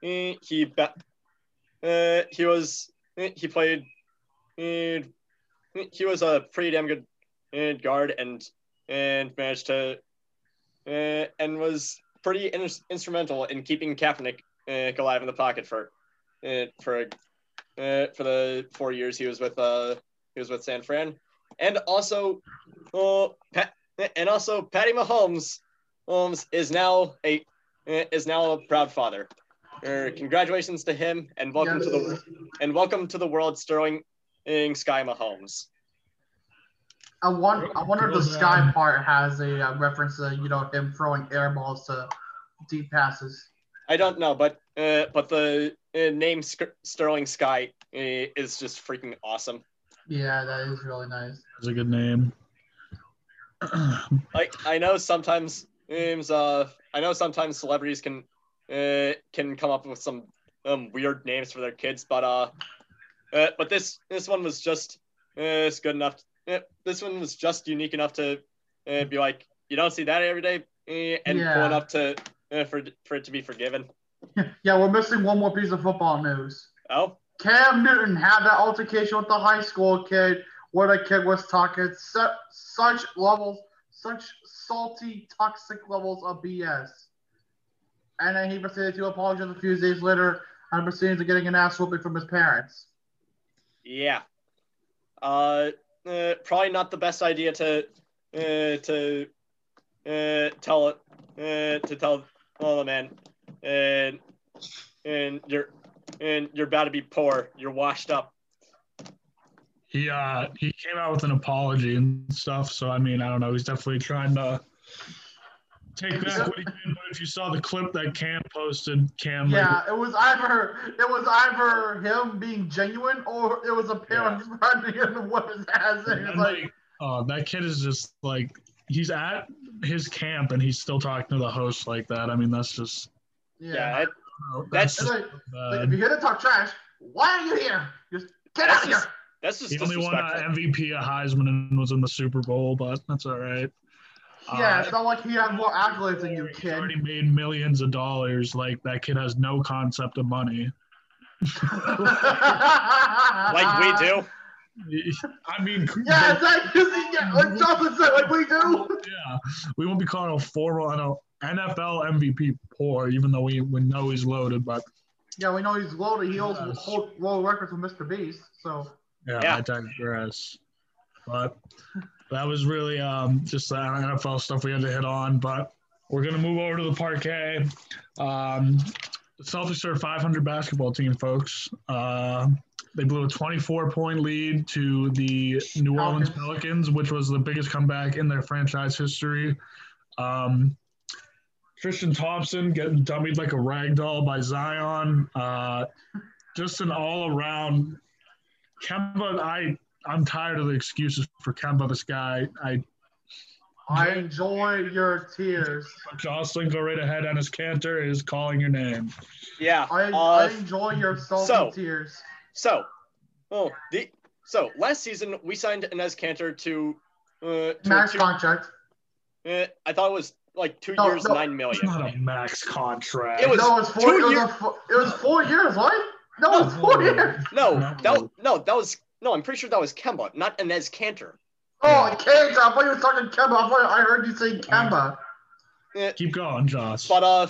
He uh, he was he played. He was a pretty damn good uh, guard and and managed to uh, and was pretty in- instrumental in keeping Kaepernick uh, alive in the pocket for uh, for uh, for the four years he was with uh he was with San Fran, and also uh, Pat, and also Patty Mahomes Mahomes is now a uh, is now a proud father. Uh, congratulations to him and welcome to the and welcome to the world, Sterling Sky Mahomes. I wonder, I wonder if the sky part has a uh, reference to you know him throwing air balls to deep passes. I don't know, but uh, but the uh, name Sk- Sterling Sky uh, is just freaking awesome. Yeah, that is really nice. That's a good name. [clears throat] Like I know sometimes names uh I know sometimes celebrities can uh can come up with some um weird names for their kids, but uh, uh but this this one was just uh it's good enough. uh, this one was just unique enough to uh, be like you don't see that every day. and Yeah. poor enough to for for it to be forgiven. [laughs] Yeah, we're missing one more piece of football news. Oh, Cam Newton had that altercation with the high school kid where the kid was talking su- such levels, such salty, toxic levels of BS. And then he proceeded to apologize a few days later and proceeded to getting an ass whooping from his parents. yeah. Uh, uh, probably not the best idea to uh, to uh, tell it uh, to tell oh the man and and you're and you're about to be poor. You're washed up. He uh he came out with an apology and stuff. So I mean, I don't know. He's definitely trying to take back what he did. But if you saw the clip that Cam posted, Cam like, Yeah, it was either it was either him being genuine or it was a parent threatening him [laughs] to whip his ass. And and it's like, like, oh, that kid is just like he's at his camp and he's still talking to the host like that. I mean, that's just Yeah, yeah. it- That's- that's just like, like, if you're gonna talk trash, why are you here? Just get out of here. that's just He only one uh. MVP a Heisman and was in the Super Bowl, but that's all right. Yeah, Uh, it's not like he had more accolades than you, He's kid. already made millions of dollars. Like that kid has no concept of money. [laughs] like we do. [laughs] I mean, Yeah, exactly. [laughs] Yeah, like Johnson said, like we do. yeah, we won't be calling a former no, NFL MVP poor, even though we, we know he's loaded. But Yeah, we know he's loaded. He holds Yes. hold world records with Mr. Beast. So yeah, Yeah. I digress. But that was really um, just the NFL stuff we had to hit on. But we're gonna move over to the parquet. Um, the Celtics are 500 basketball team, folks. Uh, they blew a 24 point lead to the New Orleans Pelicans. Pelicans, which was the biggest comeback in their franchise history. Um, Tristan Thompson getting dummied like a rag doll by Zion. Uh, just an all around Kemba. I I'm tired of the excuses for Kemba. This guy. I I enjoy your tears. Jocelyn, go right ahead. Enes Kanter is calling your name. Yeah. I, uh, I enjoy your salty so- tears. So, oh, the so last season we signed Enes Kanter to uh to a Max two, contract. uh, I thought it was like two No, years, no, nine It's not a max contract. It was no, it was four. two It was, year- four, it was four years, right? No, it was four years. No, No. that no, that was no. I'm pretty sure that was Kemba, not Enes Kanter. Oh, Cage. I thought you were talking Kemba. I thought I heard you say Kemba. Keep going, Josh. But uh,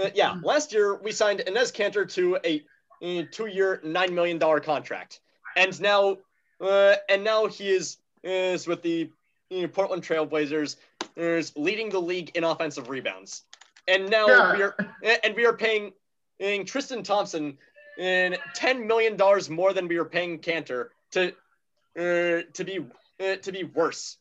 uh, yeah, last year we signed Enes Kanter to a, uh two-year, nine million dollar contract, and now, uh, and now he is is with the uh, Portland Trailblazers, is leading the league in offensive rebounds, and now Yeah. we are and we are paying, paying Tristan Thompson in ten million dollars more than we were paying Kanter to uh, to be uh, to be worse.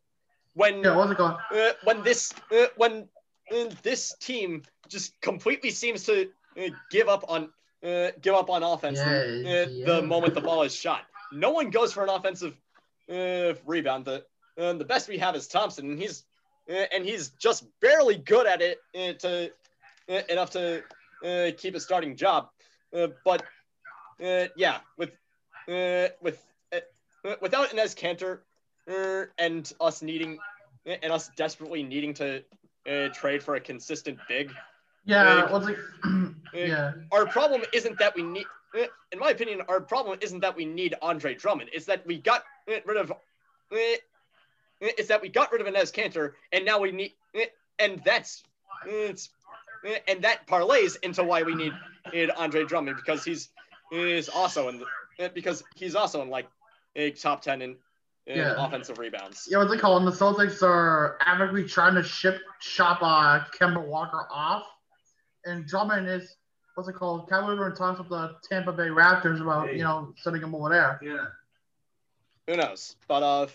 When Yeah, what's it called? uh, when this uh, when uh, this team just completely seems to uh, give up on uh, give up on offense the, Yeah, uh, yeah. the moment the ball is shot. No one goes for an offensive uh, rebound. The uh, the best we have is Thompson, and he's uh, and he's just barely good at it uh, to uh, enough to uh, keep a starting job. Uh, but uh, yeah, with uh, with uh, without Enes Kanter uh, and us needing and us desperately needing to uh, trade for a consistent big, Yeah, Like- it? [clears throat] uh, Eh, yeah. our problem isn't that we need. uh, In my opinion, our problem isn't that we need Andre Drummond. It's that we got uh, rid of. It's that we got rid of Enes Kanter, and now we need, and that's, it's, and that parlays into why we need, need Andre Drummond because he's is also in, the, because he's also in like a top ten in, in Yeah. offensive rebounds. Yeah, what's it called? And the Celtics are actively trying to ship shop uh, Kemba Walker off, and Drummond is what's it called? Cal Weaver and talks with the Tampa Bay Raptors about you know sending him over there. Yeah. Who knows? But uh,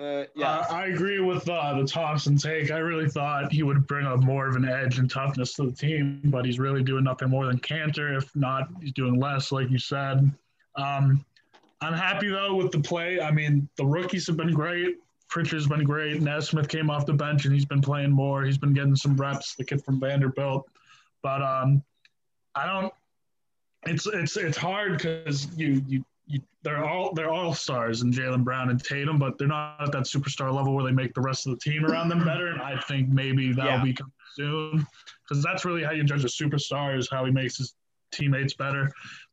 uh yeah. Uh, I agree with uh, the Thompson take. I really thought he would bring up more of an edge and toughness to the team, but he's really doing nothing more than Kanter. If not, he's doing less, like you said. Um, I'm happy though with the play. I mean, the rookies have been great. Pritchard's been great. Nesmith came off the bench and he's been playing more. He's been getting some reps. The kid from Vanderbilt, but um, I don't. It's it's it's hard because you you you, they're all they're all stars in Jaylen Brown and Tatum, but they're not at that superstar level where they make the rest of the team around them better. And I think maybe that'll Yeah. become soon because that's really how you judge a superstar is how he makes his teammates better.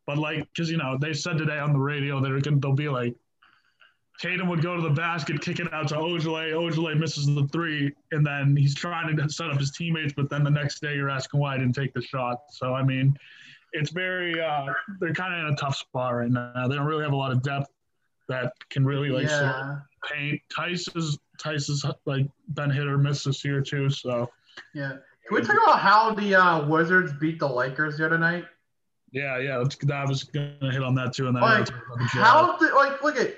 But like, because you know they said today on the radio they're gonna they'll be like Tatum would go to the basket, kick it out to Ojeleye. Ojeleye misses the three, and then he's trying to set up his teammates. But then the next day, you're asking why I didn't take the shot. So I mean, it's very uh, they're kind of in a tough spot right now. They don't really have a lot of depth that can really like sort of paint. Theis is Theis is like been hit or miss this year too. So yeah. Can we talk about how the uh, Wizards beat the Lakers the other night? yeah, yeah, that's, I was gonna hit on that too. And then Like, gotta talk about the Jazz. How did like look at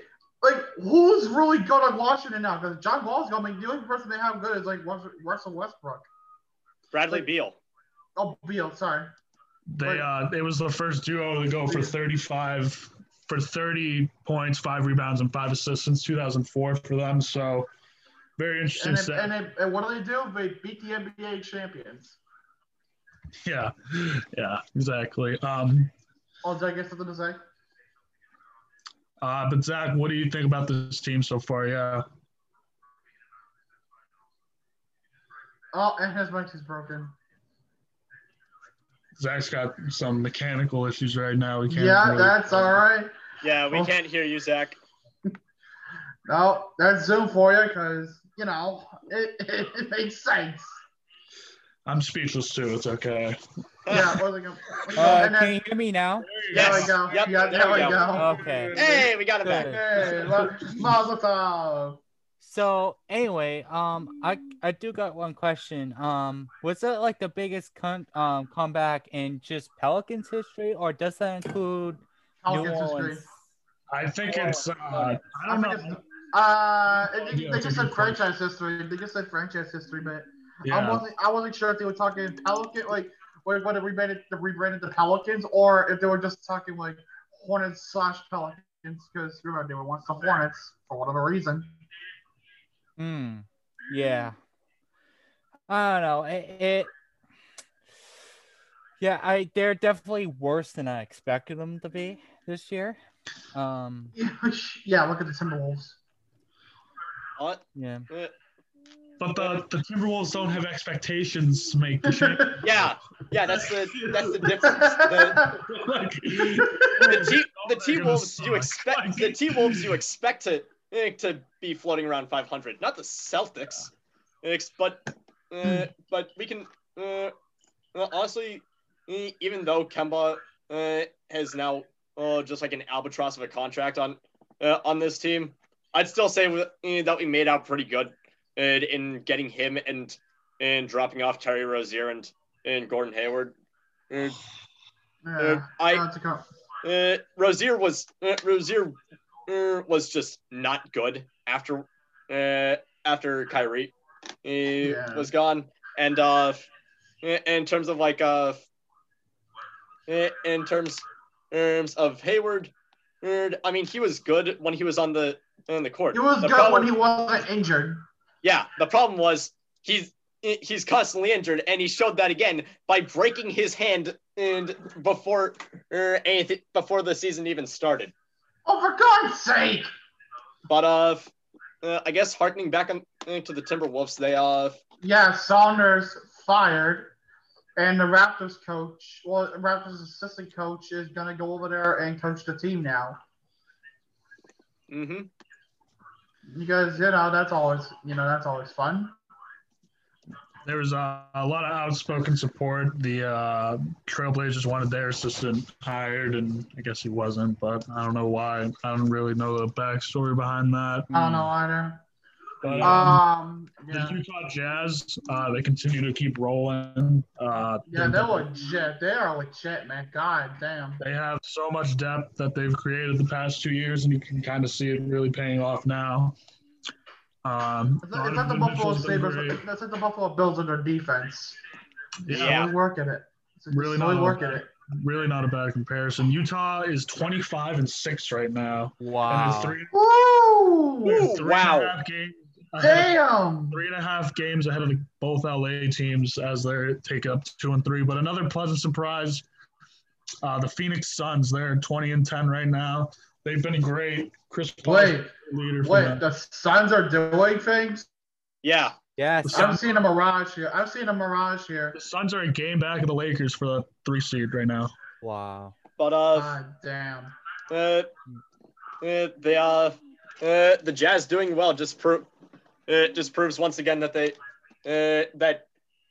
like who's really good at Washington now? Because John Wall's going. To be the only person they have good is like Russell Westbrook. Bradley Like- Beal. Oh, Beal. Sorry. They uh, it was the first duo to go for 35 for 30 points, five rebounds, and five assists since 2004 for them. So very interesting. And, it, and, it, and what do they do? They beat the NBA champions. yeah, yeah, exactly. Um, Oh, did I get something to say? Uh, but Zach, what do you think about this team so far? Yeah, Oh, and his mic is broken. Zach's got some mechanical issues right now. We can't. Yeah, really- that's all right. Yeah, we Oh. can't hear you, Zach. [laughs] No, that's Zoom for you because you know it, it, [laughs] it makes sense. I'm speechless too. It's okay. Yeah. What was I gonna, Uh, and can then, you hear me now? there we Yes. go. Yep, yeah, there there, we we go. go. Okay. Hey, we got it back. Hey, lo- Mazel tov. So anyway, um, I I do got one question. Um, was that like the biggest con- um comeback in just Pelicans history, or does that include New Pelicans history. Orleans? I think it's. Uh, I I don't think know. it's, uh, it, Yeah, they just said franchise history. They just said franchise history, but I wasn't. I wasn't sure if they were talking Pelican, like when when they rebranded, they rebranded the Pelicans, or if they were just talking like Hornets slash Pelicans, because remember they were once the Hornets for whatever reason. Hmm. Yeah. I don't know. It, it. Yeah, I they're definitely worse than I expected them to be this year. Um. [laughs] yeah, look at the Timberwolves. Uh, Yeah. But the, the Timberwolves don't have expectations to make the championship. [laughs] yeah, yeah, that's the that's the difference. The, like, [laughs] the T the T Wolves you expect Like- the T Wolves you [laughs] expect to eh, to be floating around 500, not the Celtics. Ex- But uh, but we can uh, honestly, even though Kemba uh, has now uh, just like an albatross of a contract on uh, on this team, I'd still say that we made out pretty good in getting him and and dropping off Terry Rozier and and Gordon Hayward. Uh, Yeah, I- uh, to come. uh, Rozier was uh, Rozier uh, was just not good after uh, after Kyrie uh, Yeah. was gone, and uh, in terms of like uh, in terms terms of Hayward, I mean he was good when he was on the on the court. He was The good problem- when he wasn't injured. Yeah, the problem was he's he's constantly injured, and he showed that again by breaking his hand and before er, anything before the season even started. Oh, for God's sake! But uh, uh I guess harkening back on, uh, to the Timberwolves, they uh Yeah, Saunders fired, and the Raptors coach, well, Raptors assistant coach is gonna go over there and coach the team now. hmm Because you know that's always you know that's always fun. there was a, a lot of outspoken support. The uh, Trailblazers wanted their assistant hired, and I guess he wasn't. But I don't know why. I don't really know the backstory behind that. I don't know either. But um, Um, the yeah, Utah Jazz, uh, they continue to keep rolling. Uh, yeah, they're legit. They are legit, man. God damn. They have so much depth that they've created the past two years, and you can kind of see it really paying off now. Um, It's not, it's not the Buffalo Mitchell's Sabres. great. It's like the Buffalo Bills and their defense. It's Yeah. really working it. It's Really really not. working it. Really not a bad comparison. Utah is 25 and six right now, Wow. it's three, Woo! Ooh, three and a wow. half games ahead of- Damn. three and a half games ahead of the, both LA teams as they take up two and three. But another pleasant surprise, uh, the Phoenix Suns. They're 20 and 10 right now. They've been great. Chris Paul, Wait, leader wait. them. The Suns are doing things. yeah Yes. The I'm seeing a mirage here. I'm seeing a mirage here. The Suns are a game back of the Lakers for the three seed right now. Wow. But uh, God damn. uh, uh they uh, uh, the Jazz doing well just pro- uh, just proves once again that they uh, that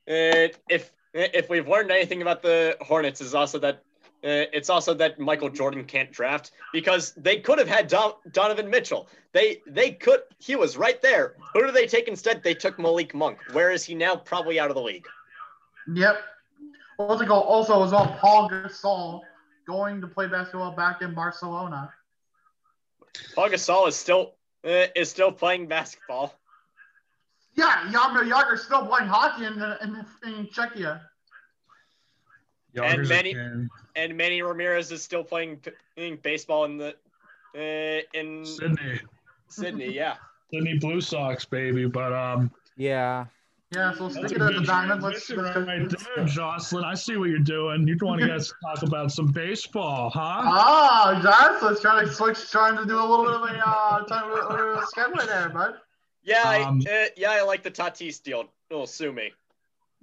uh, if if we've learned anything about the Hornets is also that uh, it's also that Michael Jordan can't draft because they could have had Don- Donovan Mitchell. They they could he was right there. Who do they take instead? They took Malik Monk. Where is he now? Probably out of the league. Yep. It called? Also, as well, Paul Gasol going to play basketball back in Barcelona. Paul Gasol is still uh, is still playing basketball. Yeah, Jaromir Jagr still playing hockey in, in, in Czechia. Yonkers many- again. and Manny Ramirez is still playing, playing baseball in the uh, in Sydney. Sydney. Yeah, [laughs] Sydney Blue Sox, baby. But um, Yeah. Yeah, so that's a sticking the diamond, let's, transition let's right there, Jocelyn. I see what you're doing. You want to guys talk about some baseball, huh? [laughs] Ah, Johnson's trying to switch, trying to do a little bit of a uh, time of a segue there, bud. Yeah, Um, I, uh, yeah. I like the Tatis deal. Oh, sue me.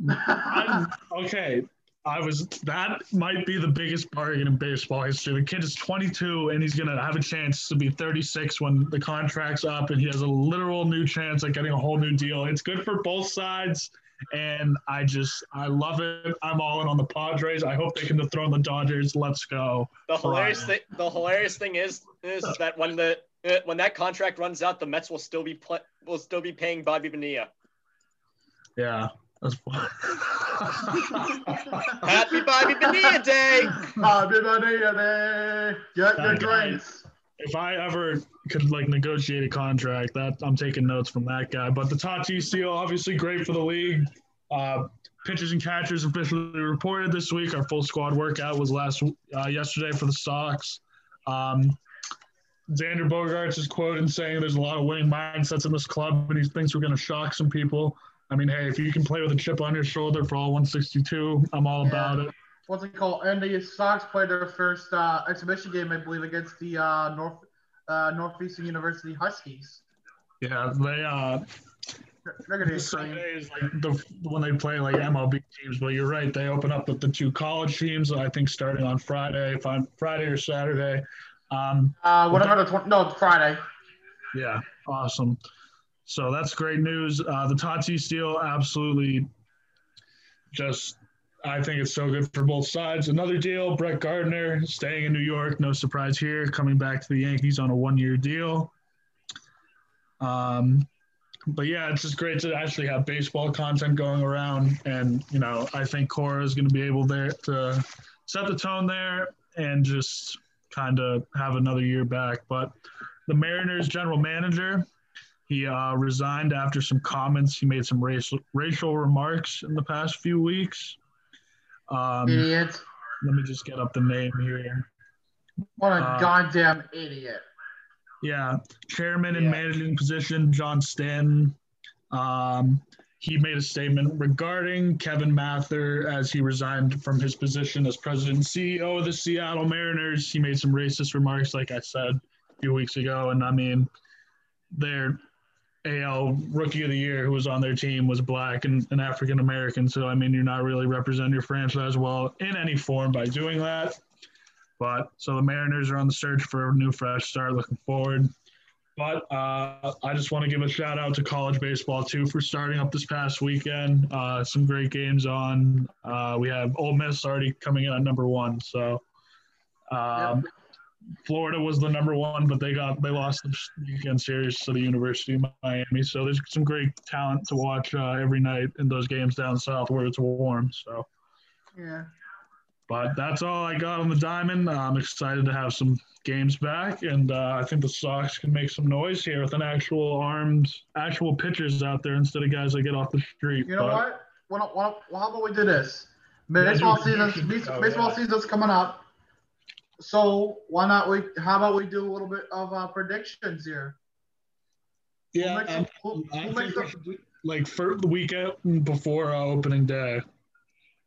I'm- [laughs] okay, I was that might be the biggest bargain in baseball history. The kid is 22 and he's gonna have a chance to be 36 when the contract's up, and he has a literal new chance at getting a whole new deal. It's good for both sides, and I just I love it. I'm all in on the Padres. I hope they can dethrone the Dodgers. Let's go. The hilarious thing. The hilarious thing is is [laughs] that when the when that contract runs out, the Mets will still be pl- will still be paying Bobby Bonilla. Yeah, that's fun. [laughs] Happy Bobby Bonilla Day. Happy birthday, day. Get your drinks. if I ever could like negotiate a contract, that I'm taking notes from that guy. But the Tatis deal, obviously great for the league. Uh, pitchers and catchers officially reported this week. Our full squad workout was last uh, yesterday for the Sox. Um, Xander Bogaerts is quoted saying there's a lot of winning mindsets in this club, and he thinks we're going to shock some people. I mean, hey, if you can play with a chip on your shoulder for all 162, I'm all Yeah. about it. What's it called? And the Sox played their first uh, exhibition game, I believe, against the uh, North uh, Northeastern University Huskies. Yeah, they uh, They're, they're gonna be Sunday is like the when they play like MLB teams, but you're right. They open up with the two college teams. I think starting on Friday, if I'm Friday or Saturday. Um, Uh, whatever the tw- no Friday. yeah, awesome. So that's great news. Uh, the Tatis deal, absolutely. Just, I think it's so good for both sides. Another deal, Brett Gardner staying in New York. No surprise here. Coming back to the Yankees on a one-year deal. Um, but yeah, it's just great to actually have baseball content going around, and you know, I think Cora is going to be able there to set the tone there and just kind of have another year back. But the Mariners general manager, he uh, resigned after some comments. He made some racial racial remarks in the past few weeks. Um, Idiot. let me just get up the name here. What a uh, goddamn idiot. Yeah, chairman and managing position John Stanton. Um, he made a statement regarding Kevin Mather as he resigned from his position as president and CEO of the Seattle Mariners. He made some racist remarks, like I said a few weeks ago, and I mean, their AL Rookie of the Year, who was on their team, was black and, and African American. So I mean, you're not really representing your franchise well in any form by doing that. But so the Mariners are on the search for a new fresh start. Looking forward. But uh, I just want to give a shout out to college baseball too for starting up this past weekend. Uh, some great games on. Uh, we have Ole Miss already coming in at number one. So um, Florida was the number one, but they got they lost the weekend series to the University of Miami. So there's some great talent to watch uh, every night in those games down south where it's warm. So. Yeah. But that's all I got on the diamond. I'm excited to have some games back, and uh, I think the Sox can make some noise here with an actual armed, actual pitchers out there instead of guys that get off the street. You know But what? Why don't, well, how about we do this? Baseball season's base- Oh, baseball yeah. season's coming up. So why not we? How about we do a little bit of uh, predictions here? Yeah, Who makes um, the- who- I who think makes we the- like for the weekend before uh, opening day.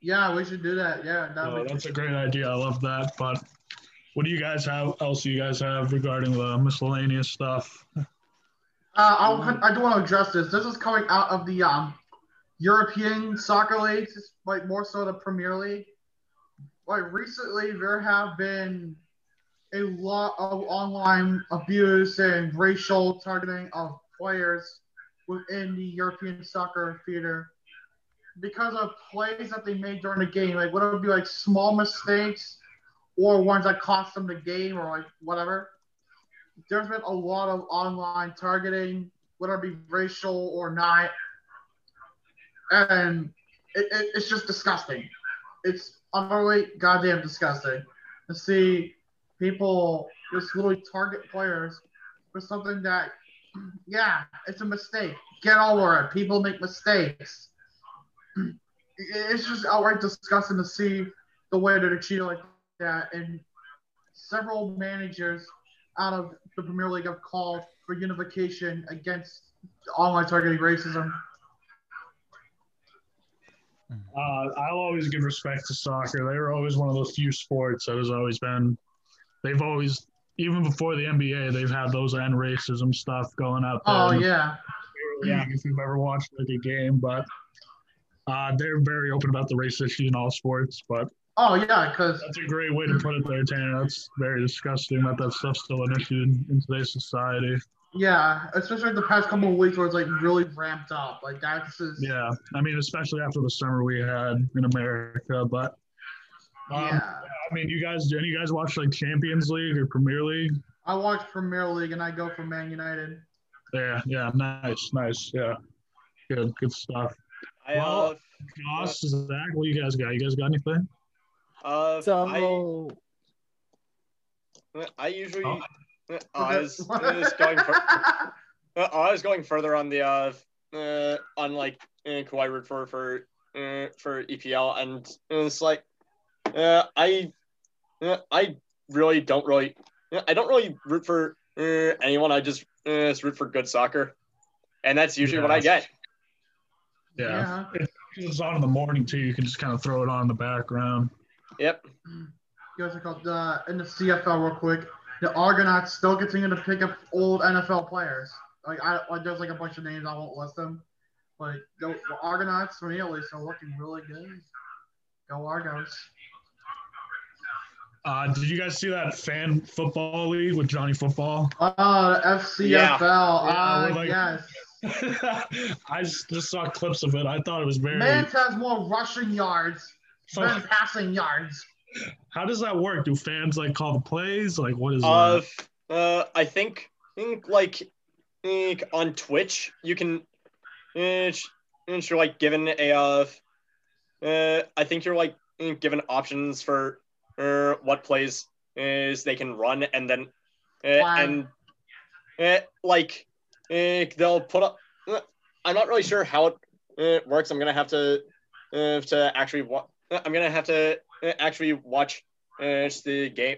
Yeah, we should do that. Yeah, that So that's a great idea. I love that. But what do you guys have? Else you guys have regarding the miscellaneous stuff? Uh, I'll, I do want to address this. This is coming out of the um, European soccer leagues, like more so the Premier League. Like recently, there have been a lot of online abuse and racial targeting of players within the European soccer theater because of plays that they made during the game. Like, whether it be like small mistakes or ones that cost them the game or like whatever. There's been a lot of online targeting, whether it be racial or not. And it, it, it's just disgusting. It's utterly goddamn disgusting to see people just literally target players for something that, [clears throat] yeah, it's a mistake. Get over it. People make mistakes. It's just outright disgusting to see the way that they're treated like that. And several managers out of the Premier League have called for unification against online targeting racism. Uh, I'll always give respect to soccer. They were always one of those few sports that has always been. They've always, even before the NBA, they've had those end racism stuff going up. there. Oh yeah, yeah, if you've ever watched like a game, but uh, they're very open about the race issue in all sports. But oh yeah, because that's a great way to put it there, Tanner. That's very disgusting that that stuff's still an issue in, in today's society. yeah, especially the past couple of weeks where it's like really ramped up. Like that's just Yeah, I mean, especially after the summer we had in America. But um, yeah. I mean, you guys, do you guys watch like Champions League or Premier League? I watch Premier League and I go for Man United. Yeah, yeah, nice, nice, yeah, good, good stuff. I Well- uh, Josh, Zach, what you guys got? You guys got anything? uh, So I I usually Oh. uh, I was, I was going for, [laughs] uh, I was going further on the uh, uh on like uh, who I root for for uh, for EPL and it's like uh I uh, I really don't really uh, I don't really root for uh, anyone. I just uh, just root for good soccer, and that's usually what I get. Yeah, it's on in the morning too. You can just kind of throw it on in the background. Yep. You guys are called uh, in the CFL real quick. The Argonauts still continue to pick up old NFL players. Like I like there's like a bunch of names I won't list them. Like the, the Argonauts for me at least are looking really good. Go Argos. Uh, did you guys see that fan football league with Johnny Football? Oh, the FCFL. Yeah. Ah, we're like- yes. [laughs] I just, just saw clips of it. I thought it was very. Mans has more rushing yards than passing yards. How does that work? Do fans like call the plays? Like, what is Uh, that? uh, I think, think like, think on Twitch you can, sh- uh, you're like given a, uh, uh, I think you're like given options for, uh, what plays is they can run and then, uh, Wow. and, uh, like, uh, they'll put up. I'm not really sure how it uh, works. I'm gonna have to, uh, to actually wa- uh, I'm gonna have to uh, actually watch uh, the game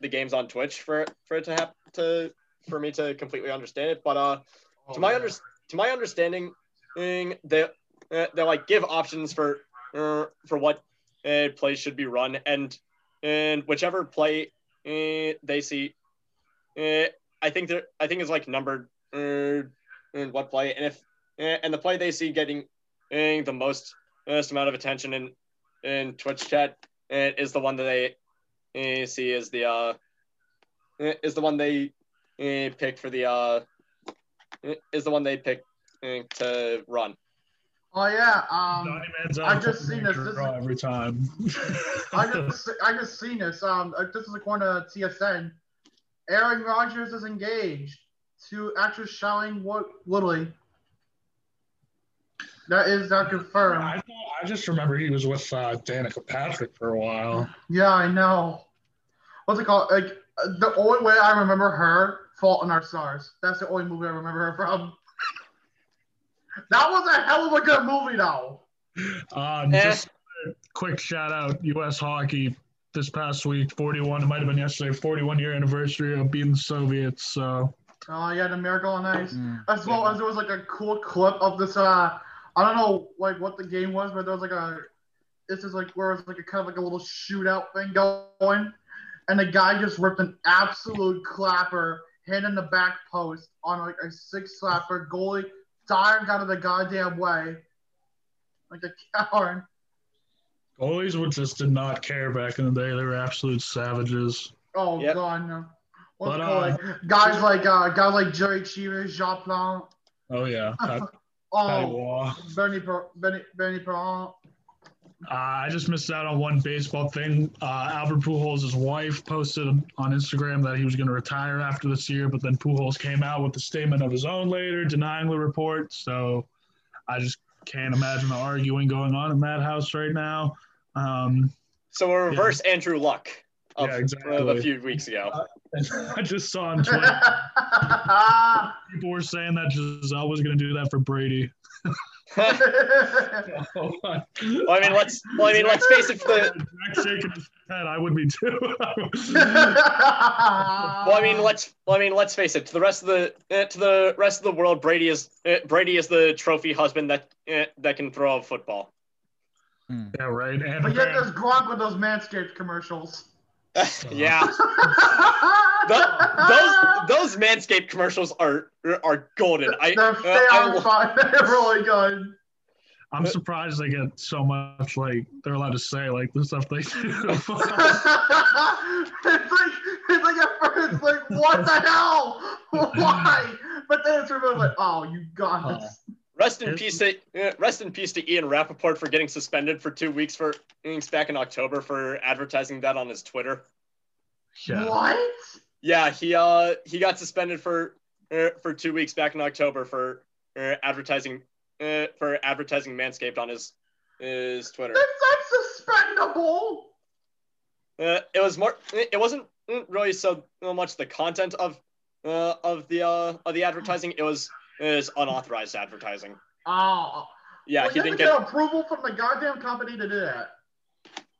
the games on Twitch for for it to have to for me to completely understand it. But uh, to my under, to my understanding, they uh, they like give options for uh, for what uh, plays should be run, and and whichever play uh, they see, uh, I think that I think is like numbered uh, in what play, and if uh, and the play they see getting uh, the most most amount of attention in in Twitch chat uh, is the one that they uh, see is the uh is the one they uh, pick for the uh is the one they pick uh, to run. Oh yeah. Um, Johnny Manziel I just seen this. This is- every time. I just I just seen this. Um, uh, this is according to TSN. Aaron Rodgers is engaged to actress Shailene Woodley. That is that I, confirmed. thought, I just remember he was with uh, Danica Patrick for a while. Yeah, I know. What's it called? Like uh, the only way I remember her, Fault in Our Stars. That's the only movie I remember her from. [laughs] That was a hell of a good movie, though. Um, Eh. Just a quick shout out, U.S. hockey this past week, 41. It might have been yesterday, 41 year anniversary of beating the Soviets. So Oh yeah, the Miracle on Ice. mm, As well as there was like a cool clip of this. Uh, I don't know like what the game was, but there was like a. This is like where it's like a kind of like a little shootout thing going, and the guy just ripped an absolute clapper, hit in the back post on like a six slapper. Goalie dived out of the goddamn way like a coward. Goalies would just did not care back in the day. They were absolute savages. Oh Yep. god, no. What's But, uh, guys like uh, guys like Gerry Cheever, Jean Plante, Oh yeah, [laughs] Pat- oh, Waugh. Bernie, Per- Bernie, Bernie Perron. Uh, I just missed out on one baseball thing. Uh, Albert Pujols' wife posted on Instagram that he was going to retire after this year, but then Pujols came out with a statement of his own later denying the report. So I just can't imagine the arguing going on in that house right now. Um, So a reverse Andrew Luck of, Yeah, of exactly. a few weeks ago. [laughs] I just saw on Twitter [laughs] people were saying that Gisele was going to do that for Brady. [laughs] well, I mean, let's well, I mean, let's face it. For the Jack shaking his head, I would be too. well, I mean, let's well, I mean, let's face it. To the rest of the uh, to the rest of the world, Brady is uh, Brady is the trophy husband that uh, that can throw a football. Hmm. yeah, right. And but yet there's apparently- Gronk with those Manscaped commercials. Yeah, [laughs] Th- those those Manscaped commercials are are golden. I, They're, uh, they I are will- fun. [laughs] They're really good. I'm surprised they get so much like they're allowed to say like the stuff they do. [laughs] it's like it's like at first it's like what the hell? Why? But then it's removed like oh you got this. Rest in peace to uh, rest in peace to Ian Rapoport for getting suspended for two weeks for innings back in October for advertising that on his Twitter. yeah. What? Yeah, he uh he got suspended for uh, for two weeks back in October for uh, advertising uh, for advertising Manscaped on his his Twitter. That's not suspendable. Uh, it was more. It wasn't really so much the content of uh, of the uh, of the advertising. It was was unauthorized advertising. Oh. Yeah, well, he didn't get. get approval from the goddamn company to do that.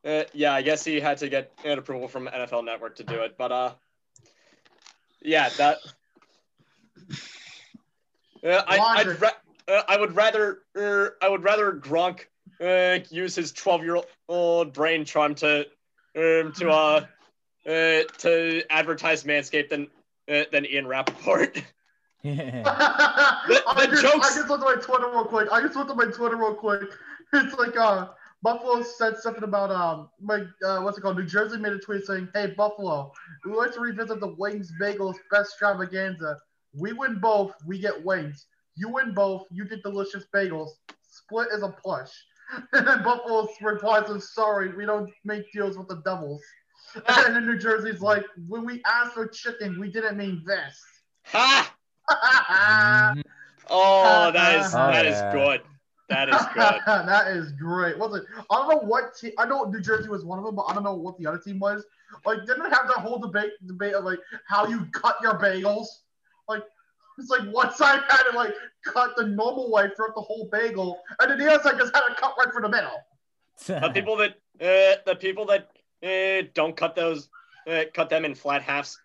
Uh, yeah, I guess he had to get an approval from NFL Network to do it, but uh, yeah, that. Uh, I, I'd ra- uh, I would rather uh, I would rather Gronk uh, use his twelve year old brain charm to um, to uh, uh to advertise Manscaped than uh, than Ian Rapoport. [laughs] Yeah. [laughs] I, the just, jokes- I just looked at my Twitter real quick. I just looked at my Twitter real quick. [laughs] It's like uh Buffalo said something about um like uh what's it called? New Jersey made a tweet saying, Hey Buffalo, we would like to revisit the Wings Bagels best extravaganza. We win both, we get wings. You win both, you get delicious bagels. Split is a push. [laughs] And then Buffalo replies, I'm sorry, we don't make deals with the Devils. And then New Jersey's like, when we asked for chicken, we didn't mean this. ha! Mhm. Oh, that is Oh, that is yeah. good. That is good. [laughs] that is great. Was it? I don't know what team. I know New Jersey was one of them, but I don't know what the other team was. Like, didn't it have that whole debate debate of like how you cut your bagels? Like, it's like one side had to like cut the normal way throughout the whole bagel, and then the other side just had to cut right for the middle. the people that uh, the people that uh, don't cut those uh, cut them in flat halves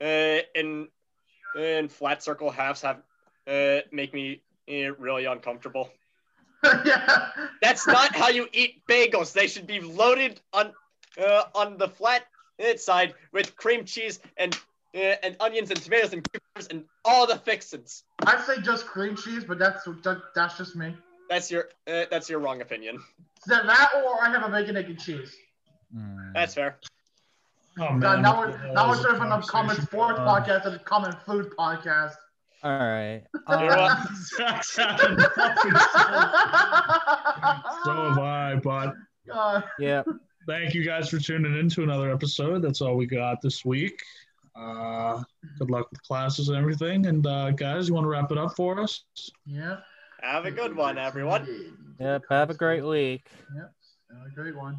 uh, in in flat circle halves have uh, make me uh, really uncomfortable. yeah. [laughs] That's not how you eat bagels. They should be loaded on uh, on the flat uh, side with cream cheese and uh, and onions and tomatoes and cucumbers and all the fixins. I say just cream cheese, but that's that, that's just me. That's your uh, that's your wrong opinion. Is that that, or I have a bacon, egg, and cheese? Mm. That's fair. Oh, Now, man. now we're now we're That turning from a was a common sports Um, podcast and a common food podcast. All right. You know? Um, Zach's having fucking [laughs] so have I, but God. yeah. thank you guys for tuning in to another episode. That's all we got this week. Uh, good luck with classes and everything. And uh, guys, you want to wrap it up for us? Yeah. Have a good one, everyone. Yep. Have a great week. Yep. Have a great one.